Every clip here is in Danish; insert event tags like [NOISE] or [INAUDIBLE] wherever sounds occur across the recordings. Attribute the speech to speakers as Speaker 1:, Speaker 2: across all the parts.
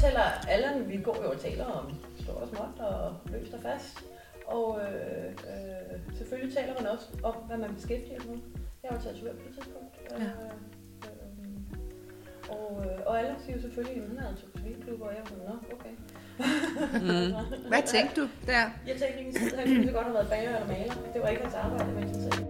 Speaker 1: fortæller Allan, vi går jo og taler om stort og småt og løst og fast. Og øh, øh, selvfølgelig taler man også om, hvad man beskæftiger sig med. Jeg har jo tatoveret på det tidspunkt.
Speaker 2: Ja.
Speaker 1: Øh, øh, og, øh, og Allan siger jo selvfølgelig, at han havde en tatoveringsklub, og jeg var sådan, nå, okay.
Speaker 2: Mm. Hvad tænkte du der?
Speaker 1: Jeg tænkte ikke en skid, han kunne så godt have været bager eller maler. Det var ikke hans arbejde, men jeg sagde.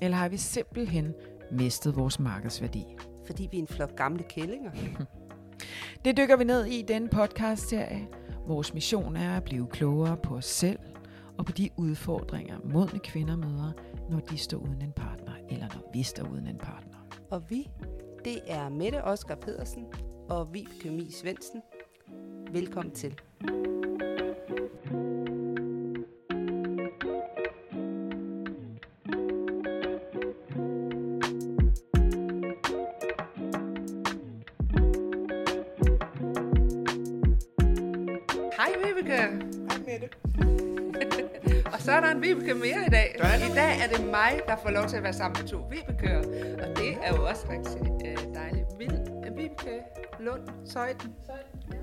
Speaker 3: Eller har vi simpelthen mistet vores markedsværdi?
Speaker 4: Fordi vi er en flok gamle kællinger? [LAUGHS]
Speaker 3: Det dykker vi ned i denne podcast-serie. Vores mission er at blive klogere på os selv og på de udfordringer, modne kvinder møder, når de står uden en partner, eller når vi står uden en partner.
Speaker 4: Og vi, det er Mette Oskar Pedersen og Vibeke Mi Svendsen. Velkommen til. Hej Vibeke.
Speaker 2: Hej Mette. [LAUGHS]
Speaker 4: Og så er der en Vibeke mere i dag. I dag er det mig, der får lov til at være sammen med to Vibekøer. Og det er jo også rigtig øh, dejligt. Vil, øh, Vibeke Lund Søjden.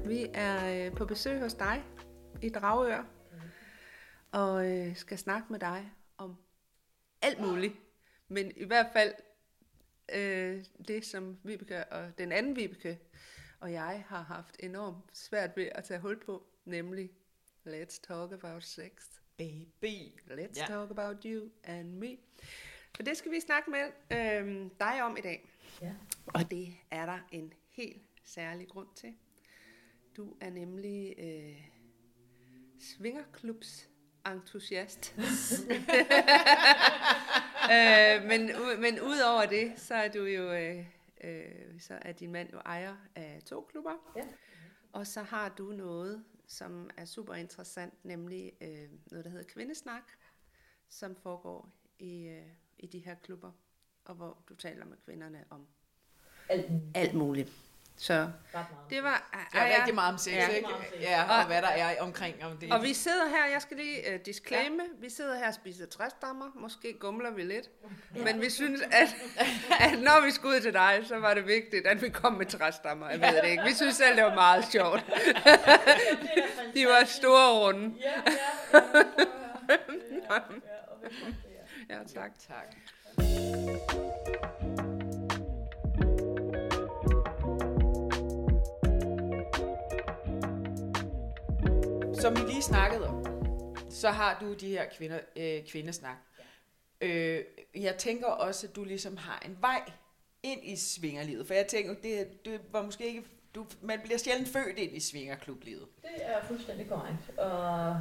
Speaker 4: Vi er øh, på besøg hos dig i Dragør. Og øh, skal snakke med dig om alt muligt. Men i hvert fald øh, det, som Vibeke og den anden Vibeke og jeg har haft enormt svært ved at tage hul på, nemlig Let's talk about sex.
Speaker 2: Baby.
Speaker 4: Let's
Speaker 2: Ja.
Speaker 4: talk about you and me. For det skal vi snakke med øhm, dig om i dag.
Speaker 1: Ja.
Speaker 4: Og det er der en helt særlig grund til. Du er nemlig øh, svingerklubs entusiast. [LAUGHS] øh, men, men udover det, så er du jo, øh, øh, så er din mand jo ejer af to klubber.
Speaker 1: Ja.
Speaker 4: Og så har du noget, som er super interessant, nemlig øh, noget, der hedder Kvindesnak, som foregår i, øh, i de her klubber, og hvor du taler med kvinderne om
Speaker 1: Alt
Speaker 4: alt muligt. Så det var...
Speaker 2: Der er rigtig meget om sex,
Speaker 4: Ja.
Speaker 2: ikke?
Speaker 1: Meget om sex.
Speaker 2: Ja, og,
Speaker 4: Og-
Speaker 2: hvad der er omkring om det.
Speaker 4: Og vi sidder her, jeg skal lige uh, disclaimer, ja. vi sidder her og spiser træstammer, måske gumler vi lidt, ja. men vi synes, at, at når vi skulle ud til dig, så var det vigtigt, at vi kom med træstammer, jeg ved det ikke. Vi synes selv, det var meget sjovt. De var store runde.
Speaker 1: Ja, ja, [LAUGHS] ja, ja, ja, ja.
Speaker 4: Ja, tak.
Speaker 2: Tak. Som vi lige snakkede om, så har du de her kvinder, øh, kvindesnak. Øh, jeg tænker også, at du ligesom har en vej ind i svingerlivet. For jeg tænker, det, det var måske ikke... Du, man bliver sjældent født ind i svingerklublivet.
Speaker 1: Det er fuldstændig korrekt. Og,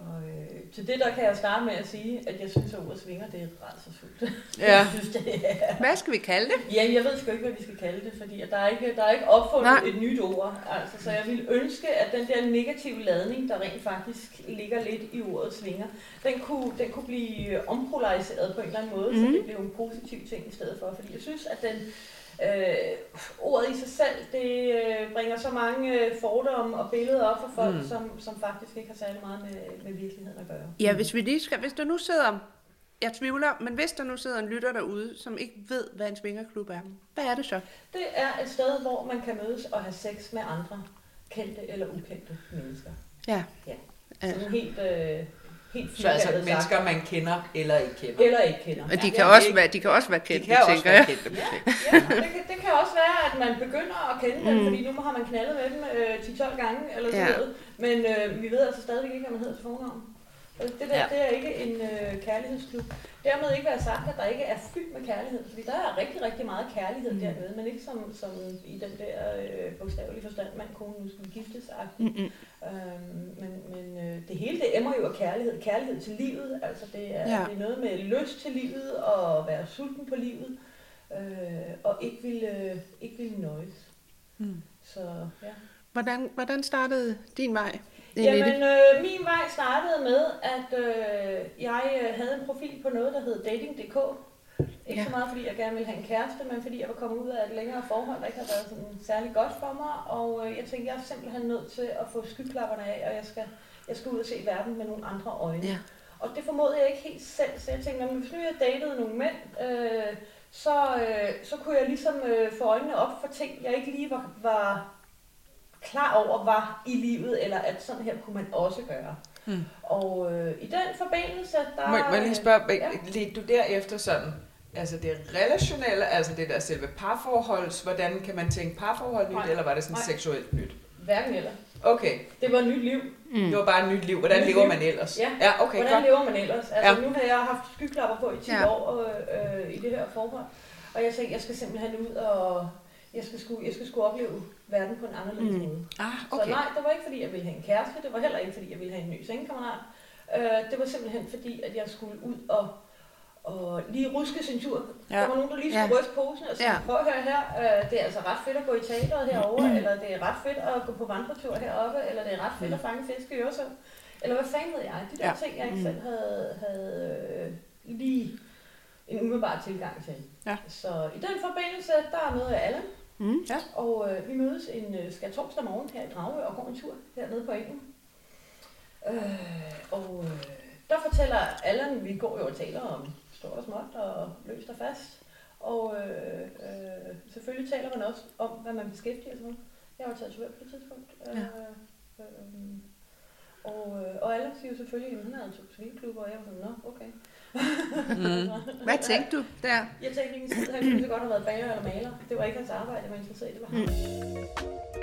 Speaker 1: og øh, til det der kan jeg starte med at sige, at jeg synes, at ordet svinger, det er rædselsfuldt. [LAUGHS]
Speaker 2: Ja.
Speaker 1: synes, det er...
Speaker 4: Hvad skal vi kalde det?
Speaker 1: Ja, jeg ved sgu ikke, hvad vi skal kalde det, fordi der, er ikke, der er ikke opfundet
Speaker 4: Nej.
Speaker 1: Nej. et nyt ord. Altså, så jeg vil ønske, at den der negative ladning, der rent faktisk ligger lidt i ordet svinger, den kunne, den kunne blive ompolariseret på en eller anden måde, mm. så
Speaker 4: Mhm.
Speaker 1: det blev en positiv ting i stedet for. Fordi jeg synes, at den, øh, ordet i sig selv, det øh, bringer så mange øh, fordomme og billeder op for folk,
Speaker 4: Mm.
Speaker 1: som, som faktisk ikke har særlig meget med, med virkeligheden at gøre.
Speaker 4: Ja, hvis vi lige skal, hvis der nu sidder, jeg tvivler, men hvis der nu sidder en lytter derude, som ikke ved, hvad en svingerklub er, hvad er det så?
Speaker 1: Det er et sted, hvor man kan mødes og have sex med andre kendte eller ukendte mennesker.
Speaker 4: Ja.
Speaker 1: Ja.
Speaker 4: Altså.
Speaker 1: Sådan helt, øh, helt
Speaker 2: Så altså mennesker,
Speaker 1: sagt.
Speaker 2: man kender eller ikke kender.
Speaker 1: Eller ikke kender.
Speaker 4: Og de
Speaker 2: Ja,
Speaker 4: kan, også
Speaker 2: ikke-
Speaker 4: være, de kan også være kendte,
Speaker 2: kan også
Speaker 4: tænker jeg.
Speaker 2: kendte.
Speaker 1: Ja, ja det, kan, det kan også være, at man begynder at kende dem,
Speaker 4: Mm.
Speaker 1: fordi nu har man knaldet med dem øh, 10-12 gange eller sådan
Speaker 4: Ja.
Speaker 1: noget. Men øh, vi ved altså stadigvæk ikke, hvad man hedder til fornavn. Altså, Det der,
Speaker 2: Ja.
Speaker 1: det er ikke en øh, kærlighedsklub. Dermed ikke være sagt, at der ikke er fyldt med kærlighed. Fordi der er rigtig, rigtig meget kærlighed mm. dernede, men ikke som, som i den der øh, bogstavelige forstand, mand, kone, nu skal vi giftes
Speaker 4: Mm-mm.
Speaker 1: øhm, Men, men øh, det hele, det emmer jo af kærlighed. Kærlighed til livet. Altså det er,
Speaker 4: ja.
Speaker 1: det er noget med lyst til livet og være sulten på livet. Øh, og ikke ville, øh, ikke ville nøjes.
Speaker 4: Mm.
Speaker 1: Så ja.
Speaker 4: Hvordan, hvordan startede din vej?
Speaker 1: Jamen, øh, min vej startede med, at øh, jeg øh, havde en profil på noget, der hed dating.dk. Ikke
Speaker 4: Ja.
Speaker 1: så meget, fordi jeg gerne ville have en kæreste, men fordi jeg var kommet ud af et længere forhold, der ikke havde været sådan særlig godt for mig. Og øh, jeg tænkte, jeg er simpelthen nødt til at få skyklapperne af, og jeg skal, jeg skal ud og se verden med nogle andre øjne.
Speaker 4: Ja.
Speaker 1: Og det formodede jeg ikke helt selv, så jeg tænkte, "Nå, men hvis nu jeg datede nogle mænd, øh, så, øh, så kunne jeg ligesom øh, få øjnene op for ting, jeg ikke lige var, var klar over var i livet, eller at sådan her kunne man også gøre.
Speaker 2: Mm.
Speaker 1: Og øh, i den forbindelse, der...
Speaker 2: Må, må jeg lige spørge,
Speaker 1: ja.
Speaker 2: ledte du derefter sådan, altså det relationelle, altså det der selve parforholds, hvordan kan man tænke parforhold nyt,
Speaker 1: Nej.
Speaker 2: eller var det sådan
Speaker 1: Nej.
Speaker 2: seksuelt nyt?
Speaker 1: Hverken eller.
Speaker 2: Okay,
Speaker 1: Det var et nyt liv.
Speaker 4: Mm.
Speaker 2: det var bare et nyt liv. Hvordan
Speaker 1: Nyt
Speaker 2: lever
Speaker 1: liv.
Speaker 2: man ellers?
Speaker 1: Ja.
Speaker 2: ja okay,
Speaker 1: Hvordan
Speaker 2: godt.
Speaker 1: lever man ellers? Altså,
Speaker 2: Ja.
Speaker 1: nu har jeg haft skyklapper på i 10
Speaker 4: Ja.
Speaker 1: ja. år øh, øh, i det her forhold. Og jeg tænkte, jeg skal simpelthen ud og... Jeg skal sgu, jeg skal sgu opleve verden på en anderledes
Speaker 4: Mm.
Speaker 1: mm. måde.
Speaker 2: Ah,
Speaker 1: Så
Speaker 2: okay.
Speaker 1: nej, det var ikke fordi, jeg ville have en kæreste. Det var heller ikke fordi, jeg ville have en ny sengekammerat. Øh, det var simpelthen fordi, at jeg skulle ud og, og lige ruske sin tur.
Speaker 2: Ja.
Speaker 1: Der var nogen, der lige skulle
Speaker 4: Ja.
Speaker 1: ryste posen og sige,
Speaker 4: Ja.
Speaker 1: prøv at høre her, øh, det er altså ret fedt at gå i teateret herovre, mm. eller det er ret fedt at gå på vandretur heroppe, eller det er ret fedt at fange fisk i Øresund. Eller hvad fanden ved jeg? De der
Speaker 2: ja.
Speaker 1: ting, jeg ikke
Speaker 4: Mm.
Speaker 1: selv havde, havde øh, lige en umiddelbar tilgang til.
Speaker 2: Ja.
Speaker 1: Så i den forbindelse, der er møder jeg Allan,
Speaker 4: Mm.
Speaker 1: og øh, vi mødes en øh, skal torsdag morgen her i Dragør og går en tur hernede på engen. Øh, og øh, der fortæller Allan, vi går jo og taler om stort og småt og løst og fast. Og øh, øh, selvfølgelig taler man også om, hvad man beskæftiger sig med. Jeg har jo taget tatovør på det tidspunkt.
Speaker 4: Ja.
Speaker 1: Øh, øh, og, øh, og Allan siger jo selvfølgelig, at han havde to civilklubber, og jeg var sådan, nå, okay.
Speaker 2: Mm.
Speaker 4: Hvad tænkte du der?
Speaker 1: Jeg tænkte ikke en skid, han kunne så godt have været bager eller maler. Det var ikke hans arbejde, jeg var interesseret i, det var ham.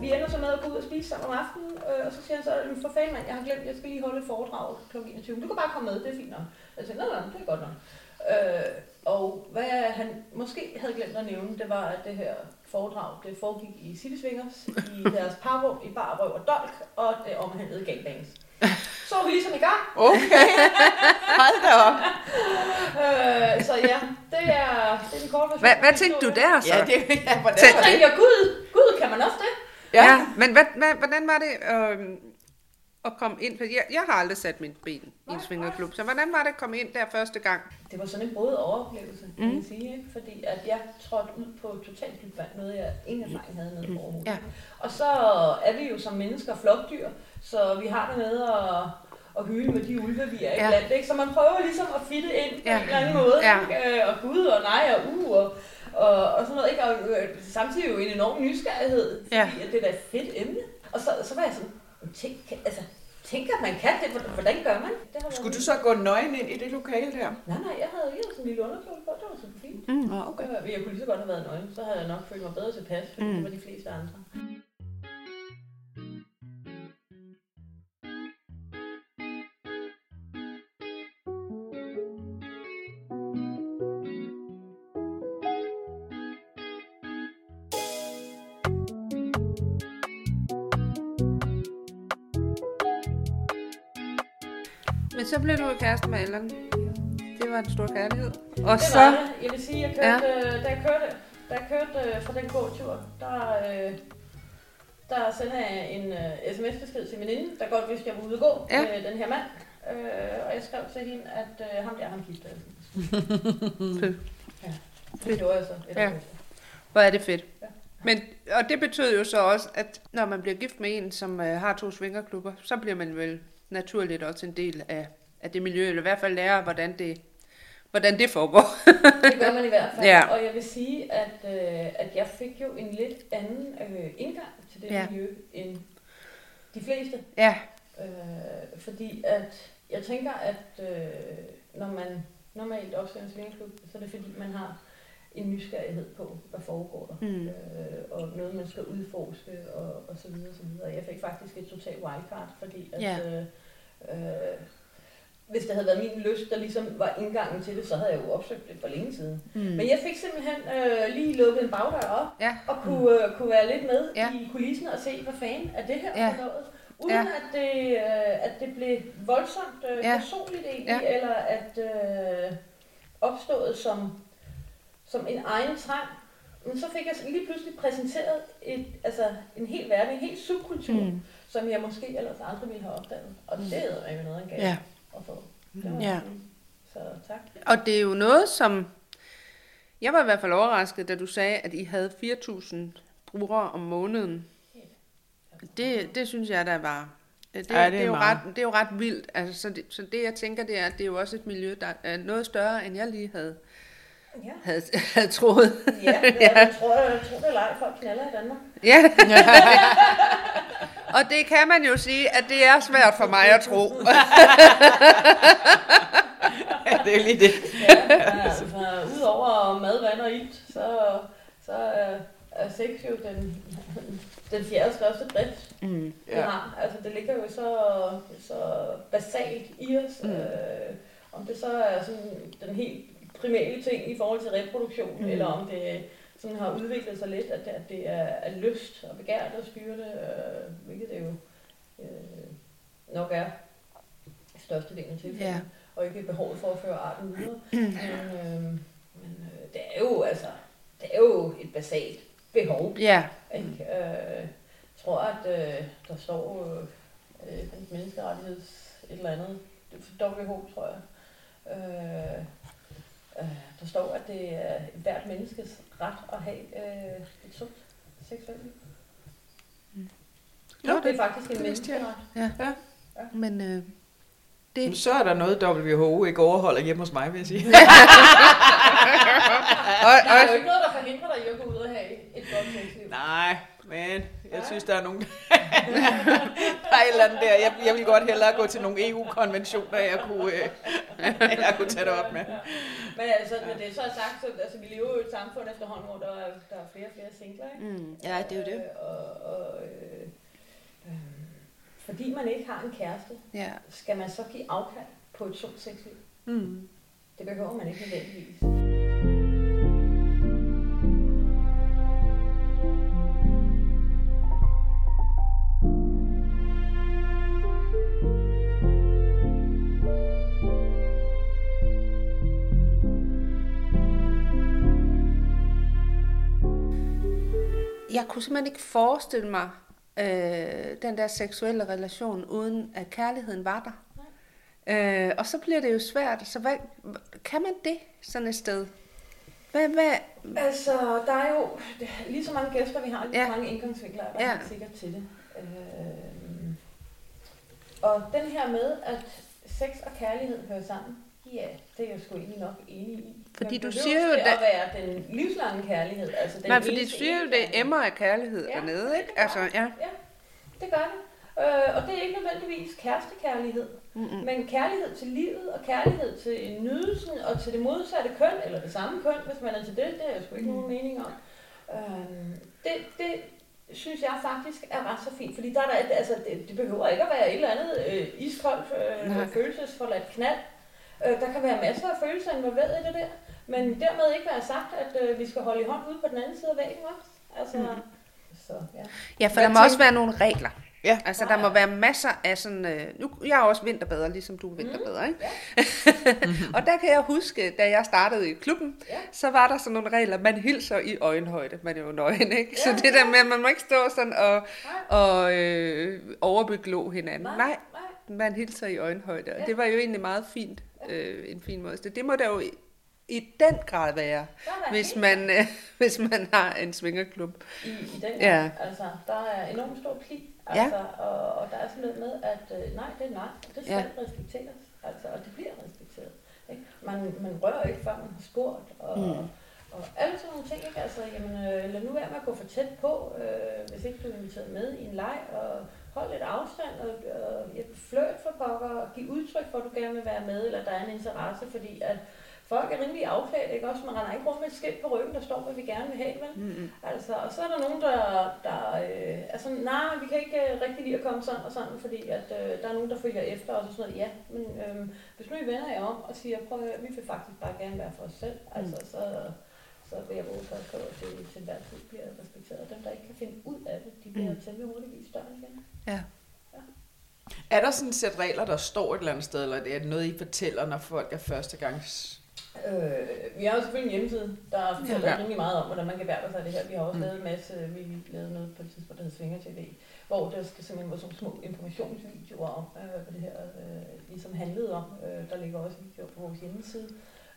Speaker 1: Vi ender så med at gå ud og spise sammen om aftenen, øh, og så siger han så, "Men for fanden mand, jeg har glemt, jeg skal lige holde et foredrag kl. 21. Du kan bare komme med, det er fint nok. Jeg tænkte, nej, nej, det er godt nok. Øh, og hvad han måske havde glemt at nævne, det var, at det her foredrag, det foregik i City Swingers, i [LAUGHS] deres parrum, i bar, røv og dolk, og det omhandlede gangbangs. [LAUGHS] Så var vi ligesom i gang.
Speaker 2: Okay, hold da op. [LAUGHS]
Speaker 1: Øh, så ja, det er, det er den korte version.
Speaker 4: Hvad, hvad tænkte du der så?
Speaker 2: Ja, det, ja, hvordan
Speaker 1: Så
Speaker 2: var det?
Speaker 1: tænkte jeg, gud, gud, kan man også det?
Speaker 4: Ja, ja men hvad, hvad, hvordan var det øh, at komme ind? For jeg, jeg har aldrig sat mit ben i en svingerklub, så hvordan var det at komme ind der første gang?
Speaker 1: Det var sådan en både overoplevelse, kan
Speaker 4: Mm.
Speaker 1: man sige, fordi at jeg trådte ud på totalt dybt vand, noget jeg ingen erfaring havde med
Speaker 4: Mm.
Speaker 1: overhovedet.
Speaker 4: Ja.
Speaker 1: Og så er vi jo som mennesker flokdyr, så vi har det med at, at hyle med de ulve, vi er
Speaker 4: Ja.
Speaker 1: i blandt. Ikke? Så man prøver ligesom at fitte ind på
Speaker 4: Ja.
Speaker 1: en eller anden måde.
Speaker 4: Ja.
Speaker 1: Ikke? Øh, Og gud og nej og u og, og, og sådan noget. Ikke? Og øh, samtidig jo en enorm nysgerrighed, fordi
Speaker 4: Ja.
Speaker 1: at det er da et fedt emne. Og så, så var jeg sådan, tænk, altså, tænk at man kan det. Hvordan- gør man? Det har
Speaker 2: Skulle du så gå nøgen ind i det lokale der?
Speaker 1: Nej, nej, jeg havde, jeg havde sådan en lille underkjole på, det var så fint.
Speaker 4: Mm.
Speaker 2: Ah, okay.
Speaker 1: Okay. Jeg kunne lige så godt have været nøgen, så havde jeg nok følt mig bedre tilpas, fordi
Speaker 4: mm.
Speaker 1: det var de fleste andre.
Speaker 4: Men så blev du kæreste med Allan. Det var en stor kærlighed. Og
Speaker 1: Det
Speaker 4: så...
Speaker 1: var det. Jeg vil sige, jeg kørte, ja. da jeg kørte, da jeg kørte øh, fra den gåtur, der, øh, der sendte jeg en sms-besked til min veninde, der godt vidste, at jeg var ude at gå
Speaker 4: Ja.
Speaker 1: med den her mand. Øh, og jeg skrev til hende, at øh, ham der, ham gifter jeg. [LAUGHS] Ja, det gjorde jeg så.
Speaker 4: Ja.
Speaker 1: Ja.
Speaker 4: Hvor er det fedt.
Speaker 1: Ja.
Speaker 4: Men, og det betød jo så også, at når man bliver gift med en, som øh, har to svingerklubber, så bliver man vel naturligt også en del af, af det miljø, eller i hvert fald lære, hvordan det, hvordan det foregår. [LAUGHS]
Speaker 1: Det gør man i hvert fald.
Speaker 4: Ja.
Speaker 1: Og jeg vil sige, at, øh, at jeg fik jo en lidt anden øh, indgang til det
Speaker 4: Ja.
Speaker 1: miljø end de fleste.
Speaker 4: ja,
Speaker 1: Øh, fordi at jeg tænker, at øh, når man normalt opsøger en svingerklub, så er det fordi, man har en nysgerrighed på, hvad foregår der,
Speaker 4: Mm.
Speaker 1: øh, og noget, man skal udforske, og, og så videre, og så videre. Jeg fik faktisk et totalt wildcard, fordi at,
Speaker 4: Ja.
Speaker 1: øh, øh, hvis det havde været min lyst, der ligesom var indgangen til det, så havde jeg jo opsøgt det for længe siden.
Speaker 4: Mm.
Speaker 1: Men jeg fik simpelthen øh, lige lukket en bagdør op,
Speaker 4: Ja.
Speaker 1: og kunne, øh, kunne være lidt med
Speaker 4: Ja.
Speaker 1: i kulissen og se, hvad fanden er det her
Speaker 4: Ja.
Speaker 1: for noget. Uden
Speaker 4: Ja.
Speaker 1: at, det, øh, at det blev voldsomt øh,
Speaker 4: Ja.
Speaker 1: personligt egentlig,
Speaker 4: Ja.
Speaker 1: eller at øh, opstået som, som en egen trang. Men så fik jeg lige pludselig præsenteret et, altså en hel verden, en hel subkultur, mm.
Speaker 4: Mm.
Speaker 1: som jeg måske ellers aldrig ville have opdaget. Og det er jo noget en gave
Speaker 4: Ja.
Speaker 1: at få. Jeg
Speaker 4: Ja.
Speaker 1: Så tak.
Speaker 4: Og det er jo noget, som... Jeg var i hvert fald overrasket, da du sagde, at I havde 4.000 brugere om måneden. Det, det synes jeg, der var... Det,
Speaker 2: Ja, det er
Speaker 4: det, er jo
Speaker 2: meget.
Speaker 4: ret, det er jo ret vildt. Altså, så, det, så det, jeg tænker, det er, at det er jo også et miljø, der er noget større, end jeg lige havde,
Speaker 1: Ja,
Speaker 4: havde, havde troet.
Speaker 1: ja, det er, [LAUGHS] jeg tror, jeg tror, det er leg, folk knaller i Danmark.
Speaker 4: Ja. [LAUGHS] [LAUGHS] Og det kan man jo sige, at det er svært for mig at tro. [LAUGHS]
Speaker 2: Ja, det er lige det.
Speaker 1: Ja, altså, udover mad, vand og ilt, så, så er, sex jo den, den fjerde største drift,
Speaker 4: Mm.
Speaker 1: vi
Speaker 2: Ja.
Speaker 1: har. Altså, det ligger jo så, så basalt i os.
Speaker 4: Mm.
Speaker 1: Øh, om det så er sådan den helt primære ting i forhold til reproduktion,
Speaker 4: mm.
Speaker 1: eller om det sådan har udviklet sig lidt, at det, at det er, er lyst og begær, der styrer det, øh, hvilket det jo øh, nok er i størstedelen af tilfældet.
Speaker 4: Ja.
Speaker 1: og ikke behovet for at føre arten videre. [CLEARS THROAT] men øh, men øh, det er jo altså, det er jo et basalt behov.
Speaker 4: Ja.
Speaker 1: Ikke? Øh, jeg tror, at øh, der står øh, menneskerettigheds et eller andet, det er WHO, tror jeg. Øh, øh, der står, at det er hvert menneskes ret at have øh, et sundt seksuelt liv.
Speaker 4: Nå,
Speaker 1: det er faktisk en
Speaker 2: det vidste jeg
Speaker 1: menneskeret.
Speaker 4: Men øh, det,
Speaker 2: Så er der noget, WHO ikke overholder hjemme hos mig, vil jeg sige. [LAUGHS]
Speaker 4: og,
Speaker 1: Der er jo
Speaker 4: og,
Speaker 1: ikke noget, der forhindrer dig i at gå ud og have et godt sexliv.
Speaker 2: Nej, men jeg synes, der er nogen... [LAUGHS] der er et eller andet der. Jeg, jeg vil godt hellere gå til nogle EU-konventioner, jeg kunne, øh, [LAUGHS] jeg kunne tage det op med.
Speaker 1: Men altså, når det så er sagt, så altså, vi lever jo i et samfund efterhånden, hvor der er, der er flere og flere singler, ikke?
Speaker 4: mm, ja, det er jo det.
Speaker 1: Øh, og, og, øh, øh, fordi man ikke har en kæreste,
Speaker 4: Ja.
Speaker 1: skal man så give afkald på et sundt sexliv?
Speaker 4: Mm.
Speaker 1: Det behøver man ikke nødvendigvis.
Speaker 4: Jeg kunne simpelthen ikke forestille mig øh, den der seksuelle relation, uden at kærligheden var der. Øh, og så bliver det jo svært. Så hvad, kan man det sådan et sted? Hvad, hvad?
Speaker 1: Altså, der er jo lige så mange gæster, vi har, lige
Speaker 4: Ja.
Speaker 1: så mange indgangsvinkler, er der
Speaker 4: Ja.
Speaker 1: helt sikkert til det. Øh, og den her med, at sex og kærlighed hører sammen, ja, det er jeg sgu egentlig nok enig i.
Speaker 4: Fordi du siger jo,
Speaker 1: det
Speaker 4: da-
Speaker 1: at være den livslange kærlighed. Altså den
Speaker 4: Nej, fordi du siger jo, det emmer af kærlighed
Speaker 1: Ja,
Speaker 4: dernede,
Speaker 1: det
Speaker 4: ikke?
Speaker 1: gør
Speaker 4: Altså, ja.
Speaker 1: Ja, det gør det. Øh, og det er ikke nødvendigvis kærestekærlighed,
Speaker 4: Mm-mm.
Speaker 1: men kærlighed til livet og kærlighed til nydelsen og til det modsatte køn, eller det samme køn, hvis man er til det, det er jeg sgu ikke nogen mening om. Øh, det, det synes jeg faktisk er ret så fint, fordi der er der, altså, det, det behøver ikke at være et eller andet øh, iskoldt, øh, følelsesforladt knald. Øh, der kan være masser af følelser involveret i det der, men dermed ikke være sagt, at øh, vi skal holde i hånd ude på den anden side af væggen også. Altså,
Speaker 4: Mhm.
Speaker 1: så, ja.
Speaker 4: Ja, for
Speaker 2: Hvad
Speaker 4: der må
Speaker 2: tænker-
Speaker 4: også være nogle regler.
Speaker 2: Ja.
Speaker 4: Altså, der må være masser af sådan... Øh, nu, jeg er også vinterbader, ligesom du er vinterbader, ikke? [LAUGHS] og der kan jeg huske, da jeg startede i klubben,
Speaker 1: Ja.
Speaker 4: så var der sådan nogle regler. Man hilser i øjenhøjde. Man er jo nøgen, ikke? Så
Speaker 1: Ja,
Speaker 4: det der med, at man må ikke stå sådan og,
Speaker 1: Nej.
Speaker 4: og øh, overbeglå hinanden. Nej,
Speaker 1: nej.
Speaker 4: man hilser i øjenhøjde. Og
Speaker 1: Ja.
Speaker 4: det var jo egentlig meget fint. Øh, en fin måde. Det må der jo i, i den grad være, hvis man, øh, [LAUGHS] hvis man har en svingerklub.
Speaker 1: i, i den
Speaker 4: Ja.
Speaker 1: ja. Altså, der er enormt stor pli. Altså, og, og der er sådan noget med, at øh, nej, det er nej, og det skal
Speaker 4: Ja.
Speaker 1: ja. respekteres. Altså, og det bliver respekteret. Ikke? Man, man rører ikke, før man har spurgt. Og,
Speaker 4: mm.
Speaker 1: og alle sådan nogle ting. Ikke? Altså, jamen, øh, lad nu være med at gå for tæt på, øh, hvis ikke du er inviteret med i en leg. Og hold lidt afstand, og, og flirt for pokker, og give udtryk for, at du gerne vil være med, eller der er en interesse, fordi at folk er rimelig afklædt, ikke også? Man render ikke rundt med et skilt på ryggen, der står, hvad vi gerne vil have, vel?
Speaker 4: Mm-hmm.
Speaker 1: Altså, og så er der nogen, der, der øh, er sådan, nej, vi kan ikke øh, rigtig lide at komme sådan og sådan, fordi at, øh, der er nogen, der følger efter os og sådan noget. Ja, men øh, hvis nu I vender jer om og siger, prøv at vi vil faktisk bare gerne være for os selv, mm. altså, så, så vil jeg våge for at det til hver tid bliver respekteret. Dem, der ikke kan finde ud af det, de bliver mm. temmelig hurtigt vist døren igen.
Speaker 4: Ja.
Speaker 2: Er der sådan et sæt regler, der står et eller andet sted, eller er det noget, I fortæller, når folk er første gang?
Speaker 1: Øh, vi har jo selvfølgelig en hjemmeside, der fortæller
Speaker 2: Ja.
Speaker 1: rimelig meget om, hvordan man kan være sig af det her. Vi har også
Speaker 2: mm.
Speaker 1: lavet en masse, vi lavede noget på et tidspunkt, der hedder Svinger TV, hvor der skal simpelthen være sådan små informationsvideoer om, øh, hvad det her øh, ligesom handlede om. Øh, der ligger også videoer på vores hjemmeside.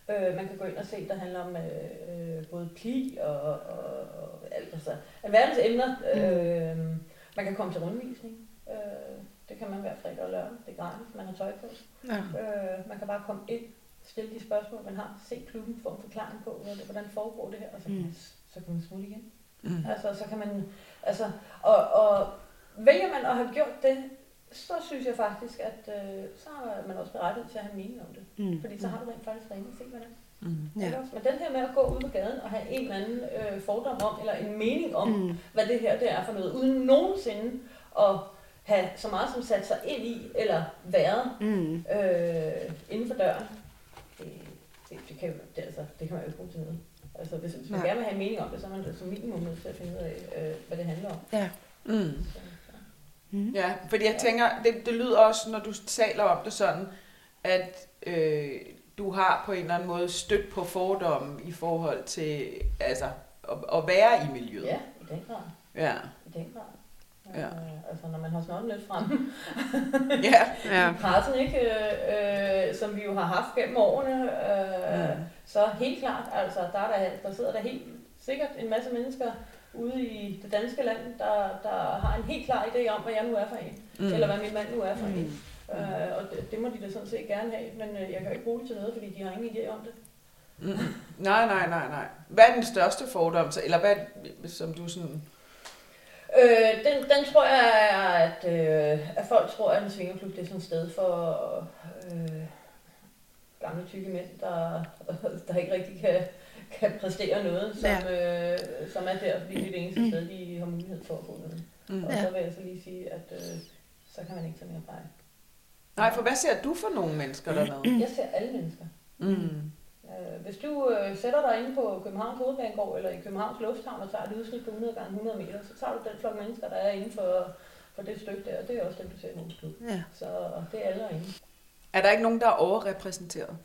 Speaker 1: Øh, man kan gå ind og se, der handler om øh, øh, både pli og, og, og alt, altså alverdens emner. Øh, man kan komme til rundvisning. Øh, det kan man hver fredag og lørdag. Det er gratis, man har tøj på.
Speaker 4: Ja.
Speaker 1: Øh, man kan bare komme ind, stille de spørgsmål, man har, se klubben, få en forklaring på, hvordan foregår det her, og så kan,
Speaker 4: Mm.
Speaker 1: man, så kan man smutte igen.
Speaker 2: Mm.
Speaker 1: Altså, så kan man, altså, og, og vælger man at have gjort det, så synes jeg faktisk, at øh, så er man også berettiget til at have en mening om det.
Speaker 4: Mm.
Speaker 1: Fordi så har du rent faktisk rent se, hvad det er.
Speaker 2: Mm.
Speaker 4: Ja.
Speaker 1: Men den her med at gå ud på gaden og have en eller anden øh, fordom om, eller en mening om,
Speaker 4: Mm.
Speaker 1: hvad det her det er for noget, uden nogensinde at have så meget som sat sig ind i, eller været
Speaker 4: Mm.
Speaker 1: øh, inden for døren, det, det, det, kan, jo- det, altså, det kan man jo ikke bruge til noget. Altså, hvis, hvis man
Speaker 4: Nej.
Speaker 1: gerne vil have en mening om det, så er man som minimum nødt til at finde ud af, øh, hvad det handler om.
Speaker 4: Ja.
Speaker 2: Mm.
Speaker 1: Så.
Speaker 4: Mm.
Speaker 2: Ja, fordi jeg tænker, det, det lyder også, når du taler om det sådan, at øh, du har på en eller anden måde stødt på fordomme i forhold til altså, at, at være i miljøet.
Speaker 1: Ja, i den grad.
Speaker 2: Ja.
Speaker 1: I den grad.
Speaker 2: Ja.
Speaker 1: Øh, altså, når man har snotten lidt frem [LAUGHS]
Speaker 2: ja.
Speaker 4: Ja.
Speaker 1: pressen, ikke? Øh, øh, som vi jo har haft gennem årene, øh,
Speaker 2: Mm.
Speaker 1: så helt klart, altså, der, er der, der sidder der helt sikkert en masse mennesker ude i det danske land, der, der har en helt klar idé om, hvad jeg nu er for en,
Speaker 2: Mm.
Speaker 1: eller hvad min mand nu er for mm. En. Øh, og det, det må de da sådan set gerne have, men øh, jeg kan jo ikke bruge det til noget, fordi de har ingen idé om det.
Speaker 2: Mm. Nej, nej, nej, nej. Hvad er den største fordom, så- eller hvad, som du sådan...
Speaker 1: Øh, den, den tror jeg at, øh, at folk tror, at en svingerklub det er sådan et sted for øh, gamle tykke mænd, der, der ikke rigtig kan, kan præstere noget, som, ja. øh, som er der, fordi det er det eneste sted, de har mulighed for at få noget.
Speaker 2: Mm.
Speaker 1: Og
Speaker 4: Ja.
Speaker 1: så vil jeg så lige sige, at øh, så kan man ikke tage mere fejl.
Speaker 2: Nej, for hvad ser du for nogle mennesker dernede?
Speaker 1: Jeg ser alle mennesker.
Speaker 2: Mm.
Speaker 1: Øh, hvis du øh, sætter dig inde på Københavns Hovedbanegård eller i Københavns Lufthavn og tager et udsnit på 100 gange 100 meter, så tager du den flok mennesker, der er inden for, for det stykke der, og det er også dem, du ser i klub.
Speaker 4: Ja.
Speaker 1: Så det er alle herinde.
Speaker 2: Er der ikke nogen, der er overrepræsenteret?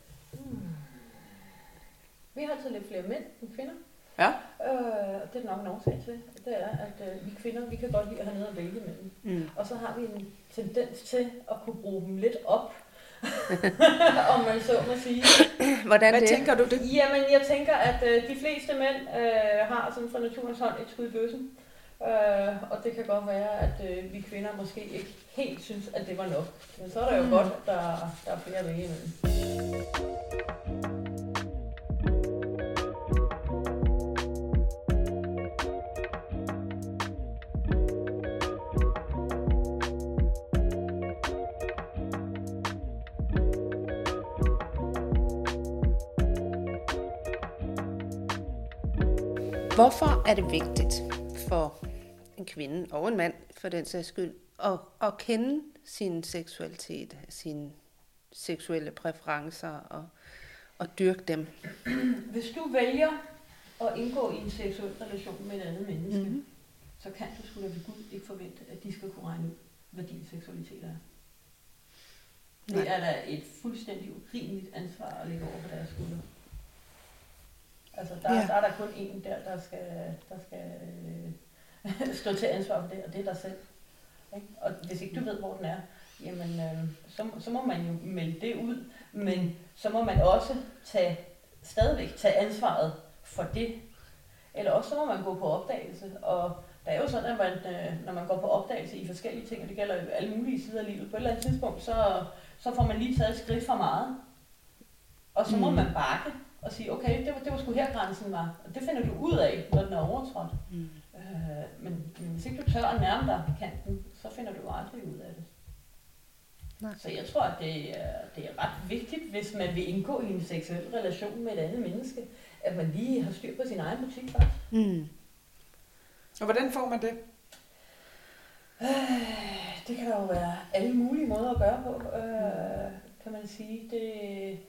Speaker 1: Vi har altid lidt flere mænd end kvinder.
Speaker 2: Ja.
Speaker 1: Øh, og det er nok en årsag til. Det er, at øh, vi kvinder, vi kan godt lide at have noget at vælge imellem.
Speaker 4: Mm.
Speaker 1: Og så har vi en tendens til at kunne bruge dem lidt op. [LAUGHS] om man så må sige. [CLEARS THROAT]
Speaker 4: Hvordan
Speaker 2: Hvad
Speaker 4: det?
Speaker 2: tænker du det?
Speaker 1: Jamen, jeg tænker, at øh, de fleste mænd øh, har sådan fra naturens hånd et skud i bøssen. Øh, og det kan godt være, at øh, vi kvinder måske ikke helt synes, at det var nok. Men så er der jo
Speaker 4: Mm.
Speaker 1: godt, at der, der er flere at vælge imellem.
Speaker 4: Hvorfor er det vigtigt for en kvinde og en mand, for den sags skyld, at, at kende sin seksualitet, sine seksuelle præferencer og, og dyrke dem?
Speaker 1: Hvis du vælger at indgå i en seksuel relation med et andet menneske,
Speaker 4: Mhm.
Speaker 1: mm-hmm. så kan du sgu da ved Gud ikke forvente, at de skal kunne regne ud, hvad din seksualitet er. Det
Speaker 4: Nej.
Speaker 1: er da et fuldstændig urimeligt ansvar at lægge over på deres skuldre. Altså, der,
Speaker 4: Ja.
Speaker 1: der er der kun en der, der skal, der skal øh, [LAUGHS] stå til ansvar for det, og det er dig selv. Ikke? Og hvis ikke du ved, hvor den er, jamen, øh, så, så må man jo melde det ud, men så må man også tage, stadigvæk tage ansvaret for det. Eller også så må man gå på opdagelse, og der er jo sådan, at man, øh, når man går på opdagelse i forskellige ting, og det gælder jo alle mulige sider af livet, på et eller andet tidspunkt, så, så får man lige taget et skridt for meget. Og så må
Speaker 4: Mm.
Speaker 1: man bakke og sige, okay, det var, det var sgu her grænsen var. Og det finder du ud af, når den er overtrådt.
Speaker 4: Mm.
Speaker 1: Øh, men, men hvis ikke du tør at nærme dig kanten, så finder du aldrig ud af det.
Speaker 4: Nej.
Speaker 1: Så jeg tror, at det er, det er ret vigtigt, hvis man vil indgå i en seksuel relation med et andet menneske, at man lige har styr på sin egen butik først.
Speaker 4: Mm.
Speaker 2: Og hvordan får man det?
Speaker 1: Øh, Det kan der jo være alle mulige måder at gøre på, øh, kan man sige. Det,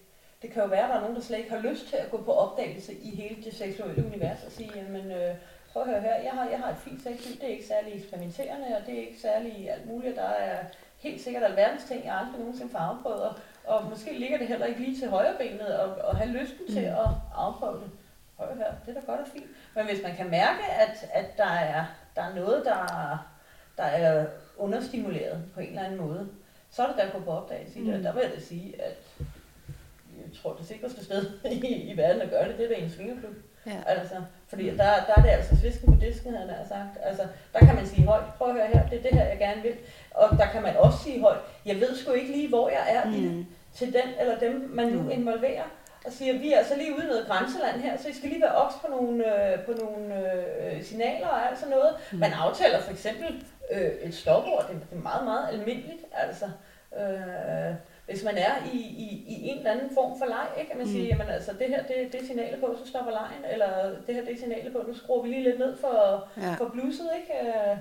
Speaker 1: det kan jo være, at der er nogen, der slet ikke har lyst til at gå på opdagelse i hele det seksuelle univers og sige, jamen øh, prøv at høre her, jeg har, jeg har et fint sexliv, det er ikke særlig eksperimenterende, og det er ikke særlig alt muligt. Der er helt sikkert alverdens ting, jeg aldrig nogensinde får afprøvet, og, og måske ligger det heller ikke lige til højre benet at, at have lysten til at afprøve det. Prøv at høre, det er da godt og fint. Men hvis man kan mærke, at, at der, er, der er noget, der, der er understimuleret på en eller anden måde, så er det der at gå på opdagelse i det. Og Der vil jeg da sige, at tror, det sikreste sted [LAUGHS] i, i verden at gøre det, det er ved en svingerklub.
Speaker 4: Ja.
Speaker 1: Altså, fordi der, der er det altså svisken på disken, havde jeg sagt. Altså, der kan man sige højt, prøv at høre her, det er det her, jeg gerne vil. Og der kan man også sige højt, jeg ved sgu ikke lige, hvor jeg er mm. i det,
Speaker 4: Mm.
Speaker 1: til den eller dem, man nu
Speaker 4: Mm.
Speaker 1: involverer. Og siger, vi er altså lige ude i noget grænseland her, så I skal lige være ops på nogle, øh, på nogle øh, signaler og alt sådan noget.
Speaker 4: Mm.
Speaker 1: Man aftaler for eksempel øh, et stopord, det, det er meget, meget almindeligt. Altså, øh, hvis man er i, i, i en eller anden form for leg, ikke? at man
Speaker 4: Mm.
Speaker 1: siger, jamen altså, det her det, det er signalet på, så stopper lejen, eller det her det er signalet på, nu skruer vi lige lidt ned for,
Speaker 4: Ja.
Speaker 1: for bluset, ikke? Øh,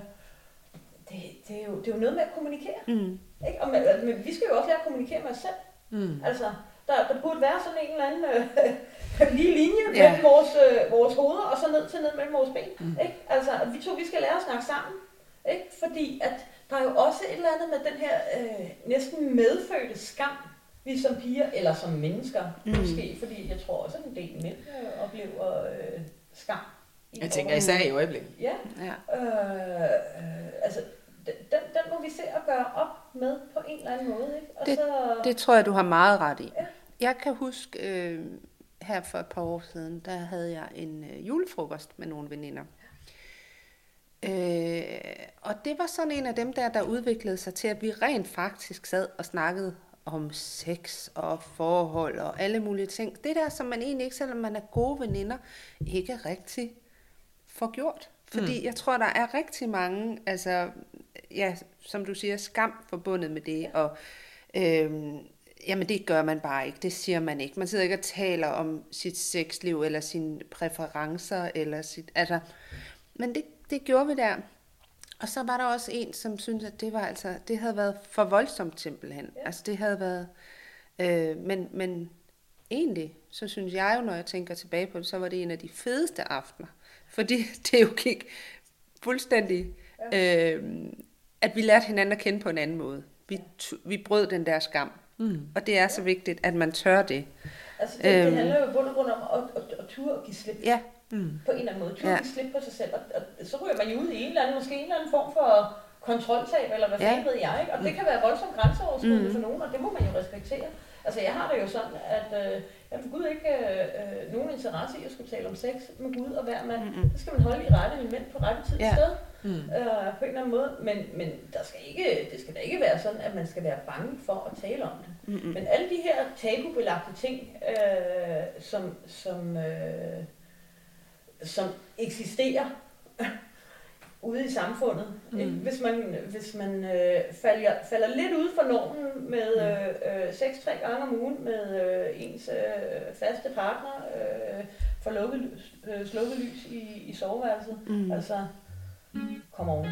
Speaker 1: Det, det, er jo, det er jo noget med at kommunikere,
Speaker 4: Mm.
Speaker 1: ikke? Og man, men vi skal jo også lære at kommunikere med os selv.
Speaker 2: Mm.
Speaker 1: Altså, der, der burde være sådan en eller anden øh, [LAUGHS] lige linje
Speaker 4: Ja.
Speaker 1: mellem vores, øh, vores hoveder, og så ned til ned mellem vores ben.
Speaker 2: Mm.
Speaker 1: Ikke? Altså, vi to, vi skal lære at snakke sammen. Ikke? Fordi at er jo også et eller andet med den her øh, næsten medfødte skam, vi som piger, eller som mennesker
Speaker 4: Mm.
Speaker 1: måske, fordi jeg tror også, at en del mænd øh, oplever øh, skam. i
Speaker 2: Jeg tænker især i øjeblikket.
Speaker 1: Ja,
Speaker 4: Ja.
Speaker 1: øh, øh, altså, den, den den må vi se at gøre op med på en eller anden måde. Ikke? Og
Speaker 4: Det-
Speaker 1: så,
Speaker 4: Det tror jeg, du har meget ret i.
Speaker 1: Ja.
Speaker 4: Jeg kan huske, øh, her for et par år siden, der havde jeg en øh, julefrokost med nogle veninder. Øh, og det var sådan en af dem der, der udviklede sig til, at vi rent faktisk sad og snakkede om sex og forhold og alle mulige ting. Det der, som man egentlig ikke, selvom man er gode veninder, ikke rigtig får gjort. Fordi mm. jeg tror, der er rigtig mange, altså, ja, som du siger, skam forbundet med det, og øhm, jamen det gør man bare ikke, det siger man ikke. Man sidder ikke og taler om sit sexliv, eller sine præferencer, eller sit, altså, men det, det gjorde vi der. Og så var der også en, som syntes, at det var altså, det havde været for voldsomt simpelthen. Ja. Altså det havde været, øh, men, men egentlig, så synes jeg jo, når jeg tænker tilbage på det, så var det en af de fedeste aftener. Fordi [LAUGHS] det jo gik fuldstændig, øh, at vi lærte hinanden at kende på en anden måde. Vi, vi brød den der skam.
Speaker 2: Mm.
Speaker 4: Og det er så vigtigt, at man tør det.
Speaker 1: Altså, det, det
Speaker 4: Øhm.
Speaker 1: handler jo i bund og grund om at, at, at ture og give slip
Speaker 4: Ja,
Speaker 2: Mm.
Speaker 1: på en eller anden måde. Ture
Speaker 4: Ja.
Speaker 1: og give slip på sig selv. Og, og, så ryger man jo ud i en eller anden, måske en eller anden form for kontroltab, eller hvad
Speaker 4: Ja.
Speaker 1: fanden ved jeg, ikke? Og det kan være voldsomt grænseoverskridende
Speaker 4: Mm.
Speaker 1: for nogen, og det må man jo respektere. Altså, jeg har det jo sådan, at øh, jeg har Gud ikke øh, øh, nogen interesse i at skulle tale om sex med Gud og hver mand.
Speaker 4: Mm-mm.
Speaker 1: Det skal man holde i rette element på rette tid og
Speaker 4: Ja.
Speaker 1: sted
Speaker 2: Mm.
Speaker 1: øh, på en eller anden måde. Men, men der skal ikke, det skal da ikke være sådan, at man skal være bange for at tale om det.
Speaker 4: Mm-mm.
Speaker 1: Men alle de her tabubelagte ting, øh, som, som, øh, som eksisterer [LAUGHS] ude i samfundet,
Speaker 4: Mm.
Speaker 1: mm. ikke? hvis man, hvis man øh, falder, falder lidt ud for normen med øh, øh, sex tre gange om ugen med øh, ens øh, faste partner, øh, for lukket, lys- øh, slukket lys i, i soveværelset,
Speaker 4: Mm.
Speaker 1: altså, kom on.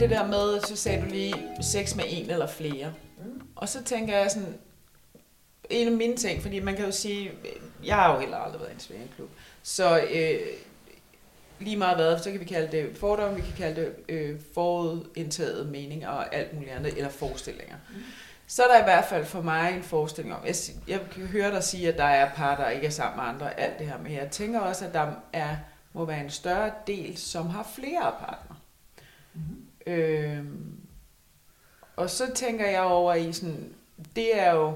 Speaker 2: Det der med, så sagde du lige sex med en eller flere.
Speaker 1: Mm.
Speaker 2: Og så tænker jeg sådan, en af mine ting, fordi man kan jo sige, jeg har jo heller aldrig været i en svingeklub, så øh, lige meget hvad, så kan vi kalde det fordomme, vi kan kalde det øh, forudindtaget mening og alt muligt andet, eller forestillinger. Mm. Så er der i hvert fald for mig en forestilling om, jeg, jeg kan høre dig sige, at der er par, der ikke er sammen med andre, alt det her, men jeg tænker også, at der er, må være en større del, som har flere partner. Mm. Øhm, og så tænker jeg over i sådan, det er jo,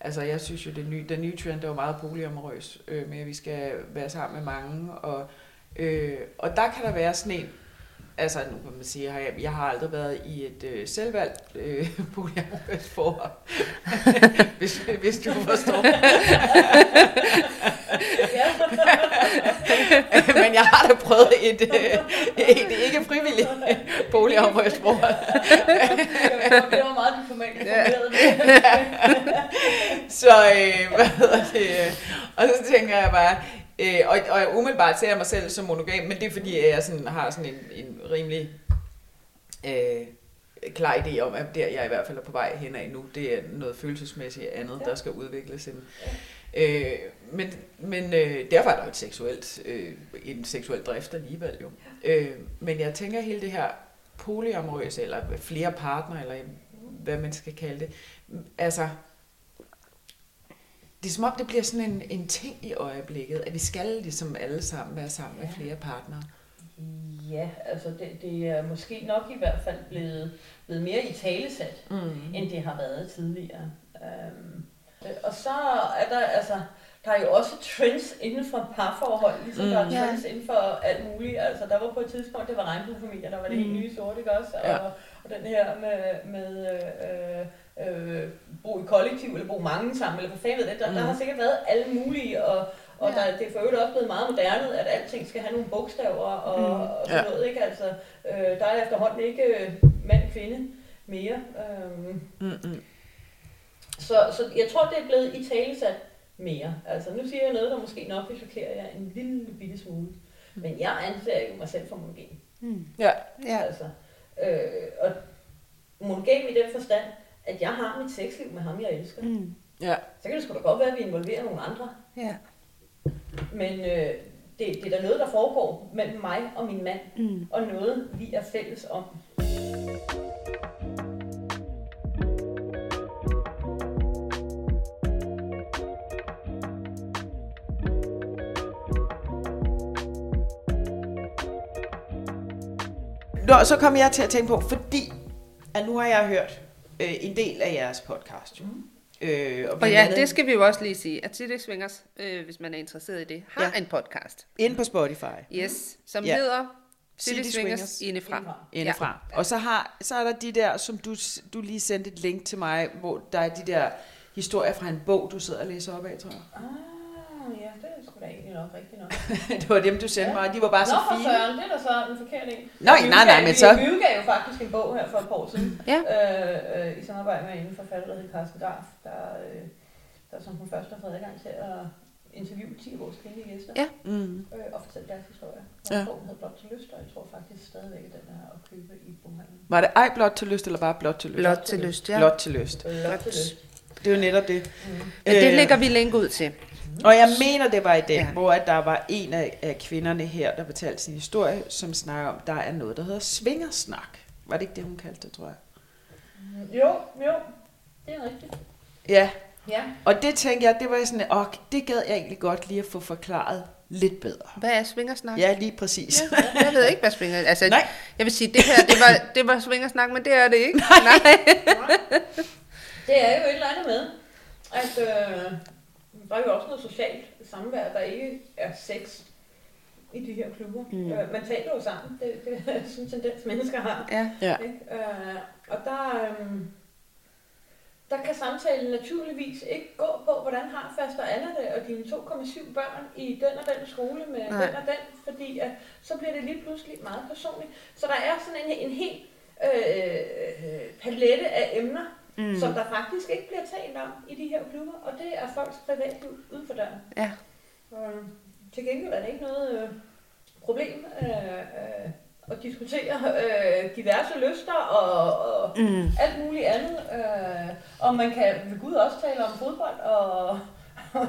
Speaker 2: Altså, jeg synes jo, det nye, den nye trend er jo meget polyamorøs, øh, med at vi skal være sammen med mange, og, øh, og der kan der være sådan en, altså nu kan man sige, jeg, jeg har aldrig været i et øh, selvvalgt øh, [LAUGHS] polyamorøst forhold, [LAUGHS] hvis, hvis du forstår. [LAUGHS] Men jeg har da prøvet et, øh, et ikke frivilligt polyamorøst forhold.
Speaker 1: det var meget diplomatisk formuleret.
Speaker 2: Så, øh, hvad hedder det? Og så tænker jeg bare, øh, og, og umiddelbart ser jeg mig selv som monogam, men det er fordi, jeg sådan, har sådan en, en rimelig øh, klar idé om, at der jeg i hvert fald er på vej hen af nu, det er noget følelsesmæssigt andet, der skal udvikles. En, øh, men men øh, derfor er der jo et seksuelt, øh, en seksuel drift alligevel jo. Øh, men jeg tænker hele det her polyamorøse, eller flere partner, eller hvad man skal kalde det, altså det er som om, det bliver sådan en, en ting i øjeblikket, at vi skal ligesom alle sammen være sammen ja. med flere partnere.
Speaker 1: Ja, altså det, det er måske nok i hvert fald blevet, blevet mere i talesat, mm. end det har været tidligere. Um, og så er der altså, der er jo også trends inden for parforhold, ligesom mm. der er mm. trends ja. inden for alt muligt. Altså der var på et tidspunkt, det var regnbuefamilier, der var det mm. helt nye sort, ikke også? Og, ja. og den her med, med øh, øh, bo i kollektiv, eller bo mange sammen, eller hvad fanden det. Der, mm. der har sikkert været alle mulige, og, og ja. der, det er for øvrigt også blevet meget moderne, at alting skal have nogle bogstaver og, mm. og sådan ja. noget. Ikke? Altså, øh, der er efterhånden ikke øh, mand-kvinde mere. Øhm, mm-hmm. så, så jeg tror, det er blevet i talesat mere. Altså, nu siger jeg noget, der måske nok vil chokere jer en lille bitte smule. Mm. Men jeg anser jo mig selv for monogen. Mm. Ja. ja. Altså, øh, og monogam i den forstand, at jeg har mit sexliv med ham, jeg elsker. Mm. Ja. Så kan det sgu da godt være, at vi involverer nogle andre. Ja. Men øh, det, det er da noget, der foregår mellem mig og min mand, mm. og noget, vi er fælles om.
Speaker 2: Nå, så kom jeg til at tænke på, fordi at nu har jeg hørt øh, en del af jeres podcast. Jo. Mm.
Speaker 4: Øh, og, og ja, andet, det skal vi jo også lige sige, at City Swingers, øh, hvis man er interesseret i det, har ja. en podcast.
Speaker 2: Ind på Spotify.
Speaker 4: Yes, som ja. hedder City, City Swingers, Swingers indefra.
Speaker 2: Indefra. Ja. Og så, har, så er der de der, som du, du lige sendte et link til mig, hvor der er de der historier fra en bog, du sidder og læser op af, tror jeg. Ah
Speaker 1: ja, det er sgu da egentlig nok rigtigt nok. [LAUGHS]
Speaker 2: det var dem, du sendte ja. mig, de var bare Nå, så fine.
Speaker 1: Nå, Søren, det er da så en forkert en.
Speaker 2: Nå, nej, nej, men så...
Speaker 1: Vi udgav jo faktisk en bog her for et par år siden, ja. øh, øh, i samarbejde med en forfatter, der hedder Carsten Garf, der, øh, der som hun først har fået adgang til at interviewe 10 af vores kvindelige gæster, ja. mm. øh, og fortælle deres historie. Og ja. bogen hed Blot til lyst, og jeg tror faktisk stadigvæk, at den er at købe i boghandlen.
Speaker 2: Var det ej blot til lyst, eller bare blot til lyst?
Speaker 4: Blot til lyst, ja.
Speaker 2: Blot til lyst. Blot til lyst. Det er jo netop det.
Speaker 4: Mm. Ja, det lægger vi længe ud til.
Speaker 2: Og jeg mener, det var i den, ja. hvor at der var en af, af kvinderne her, der fortalte sin historie, som snakker om, der er noget, der hedder svingersnak. Var det ikke det, hun kaldte det, tror jeg?
Speaker 1: Jo, jo. Det er rigtigt.
Speaker 2: Ja. ja. Og det tænkte jeg, det var sådan, og det gad jeg egentlig godt lige at få forklaret lidt bedre.
Speaker 4: Hvad er svingersnak?
Speaker 2: Ja, lige præcis.
Speaker 4: Ja, jeg ved ikke, hvad svinger... Altså, Nej. Jeg vil sige, det her, det var, det var svingersnak, men det er det ikke.
Speaker 2: Nej.
Speaker 1: Nej. [LAUGHS] Det er jo et eller andet med, at øh, der er jo også noget socialt samvær, der ikke er sex i de her klubber. Mm. Øh, man taler jo sammen. Det, det er sådan en tendens, mennesker har. Ja. ja. Ikke? Øh, og der, øh, der kan samtalen naturligvis ikke gå på, hvordan har faster Anna det, og dine 2,7 børn i den og den skole med Nej. den og den, fordi at, så bliver det lige pludselig meget personligt. Så der er sådan en, en helt øh, palette af emner, mm. som der faktisk ikke bliver talt om i de her klubber, og det er folks privatliv ude for døren. Ja. Øh, til gengæld er det ikke noget øh, problem øh, øh, at diskutere øh, diverse lyster og, og mm. alt muligt andet. Øh, og man kan ved Gud også tale om fodbold og [LAUGHS]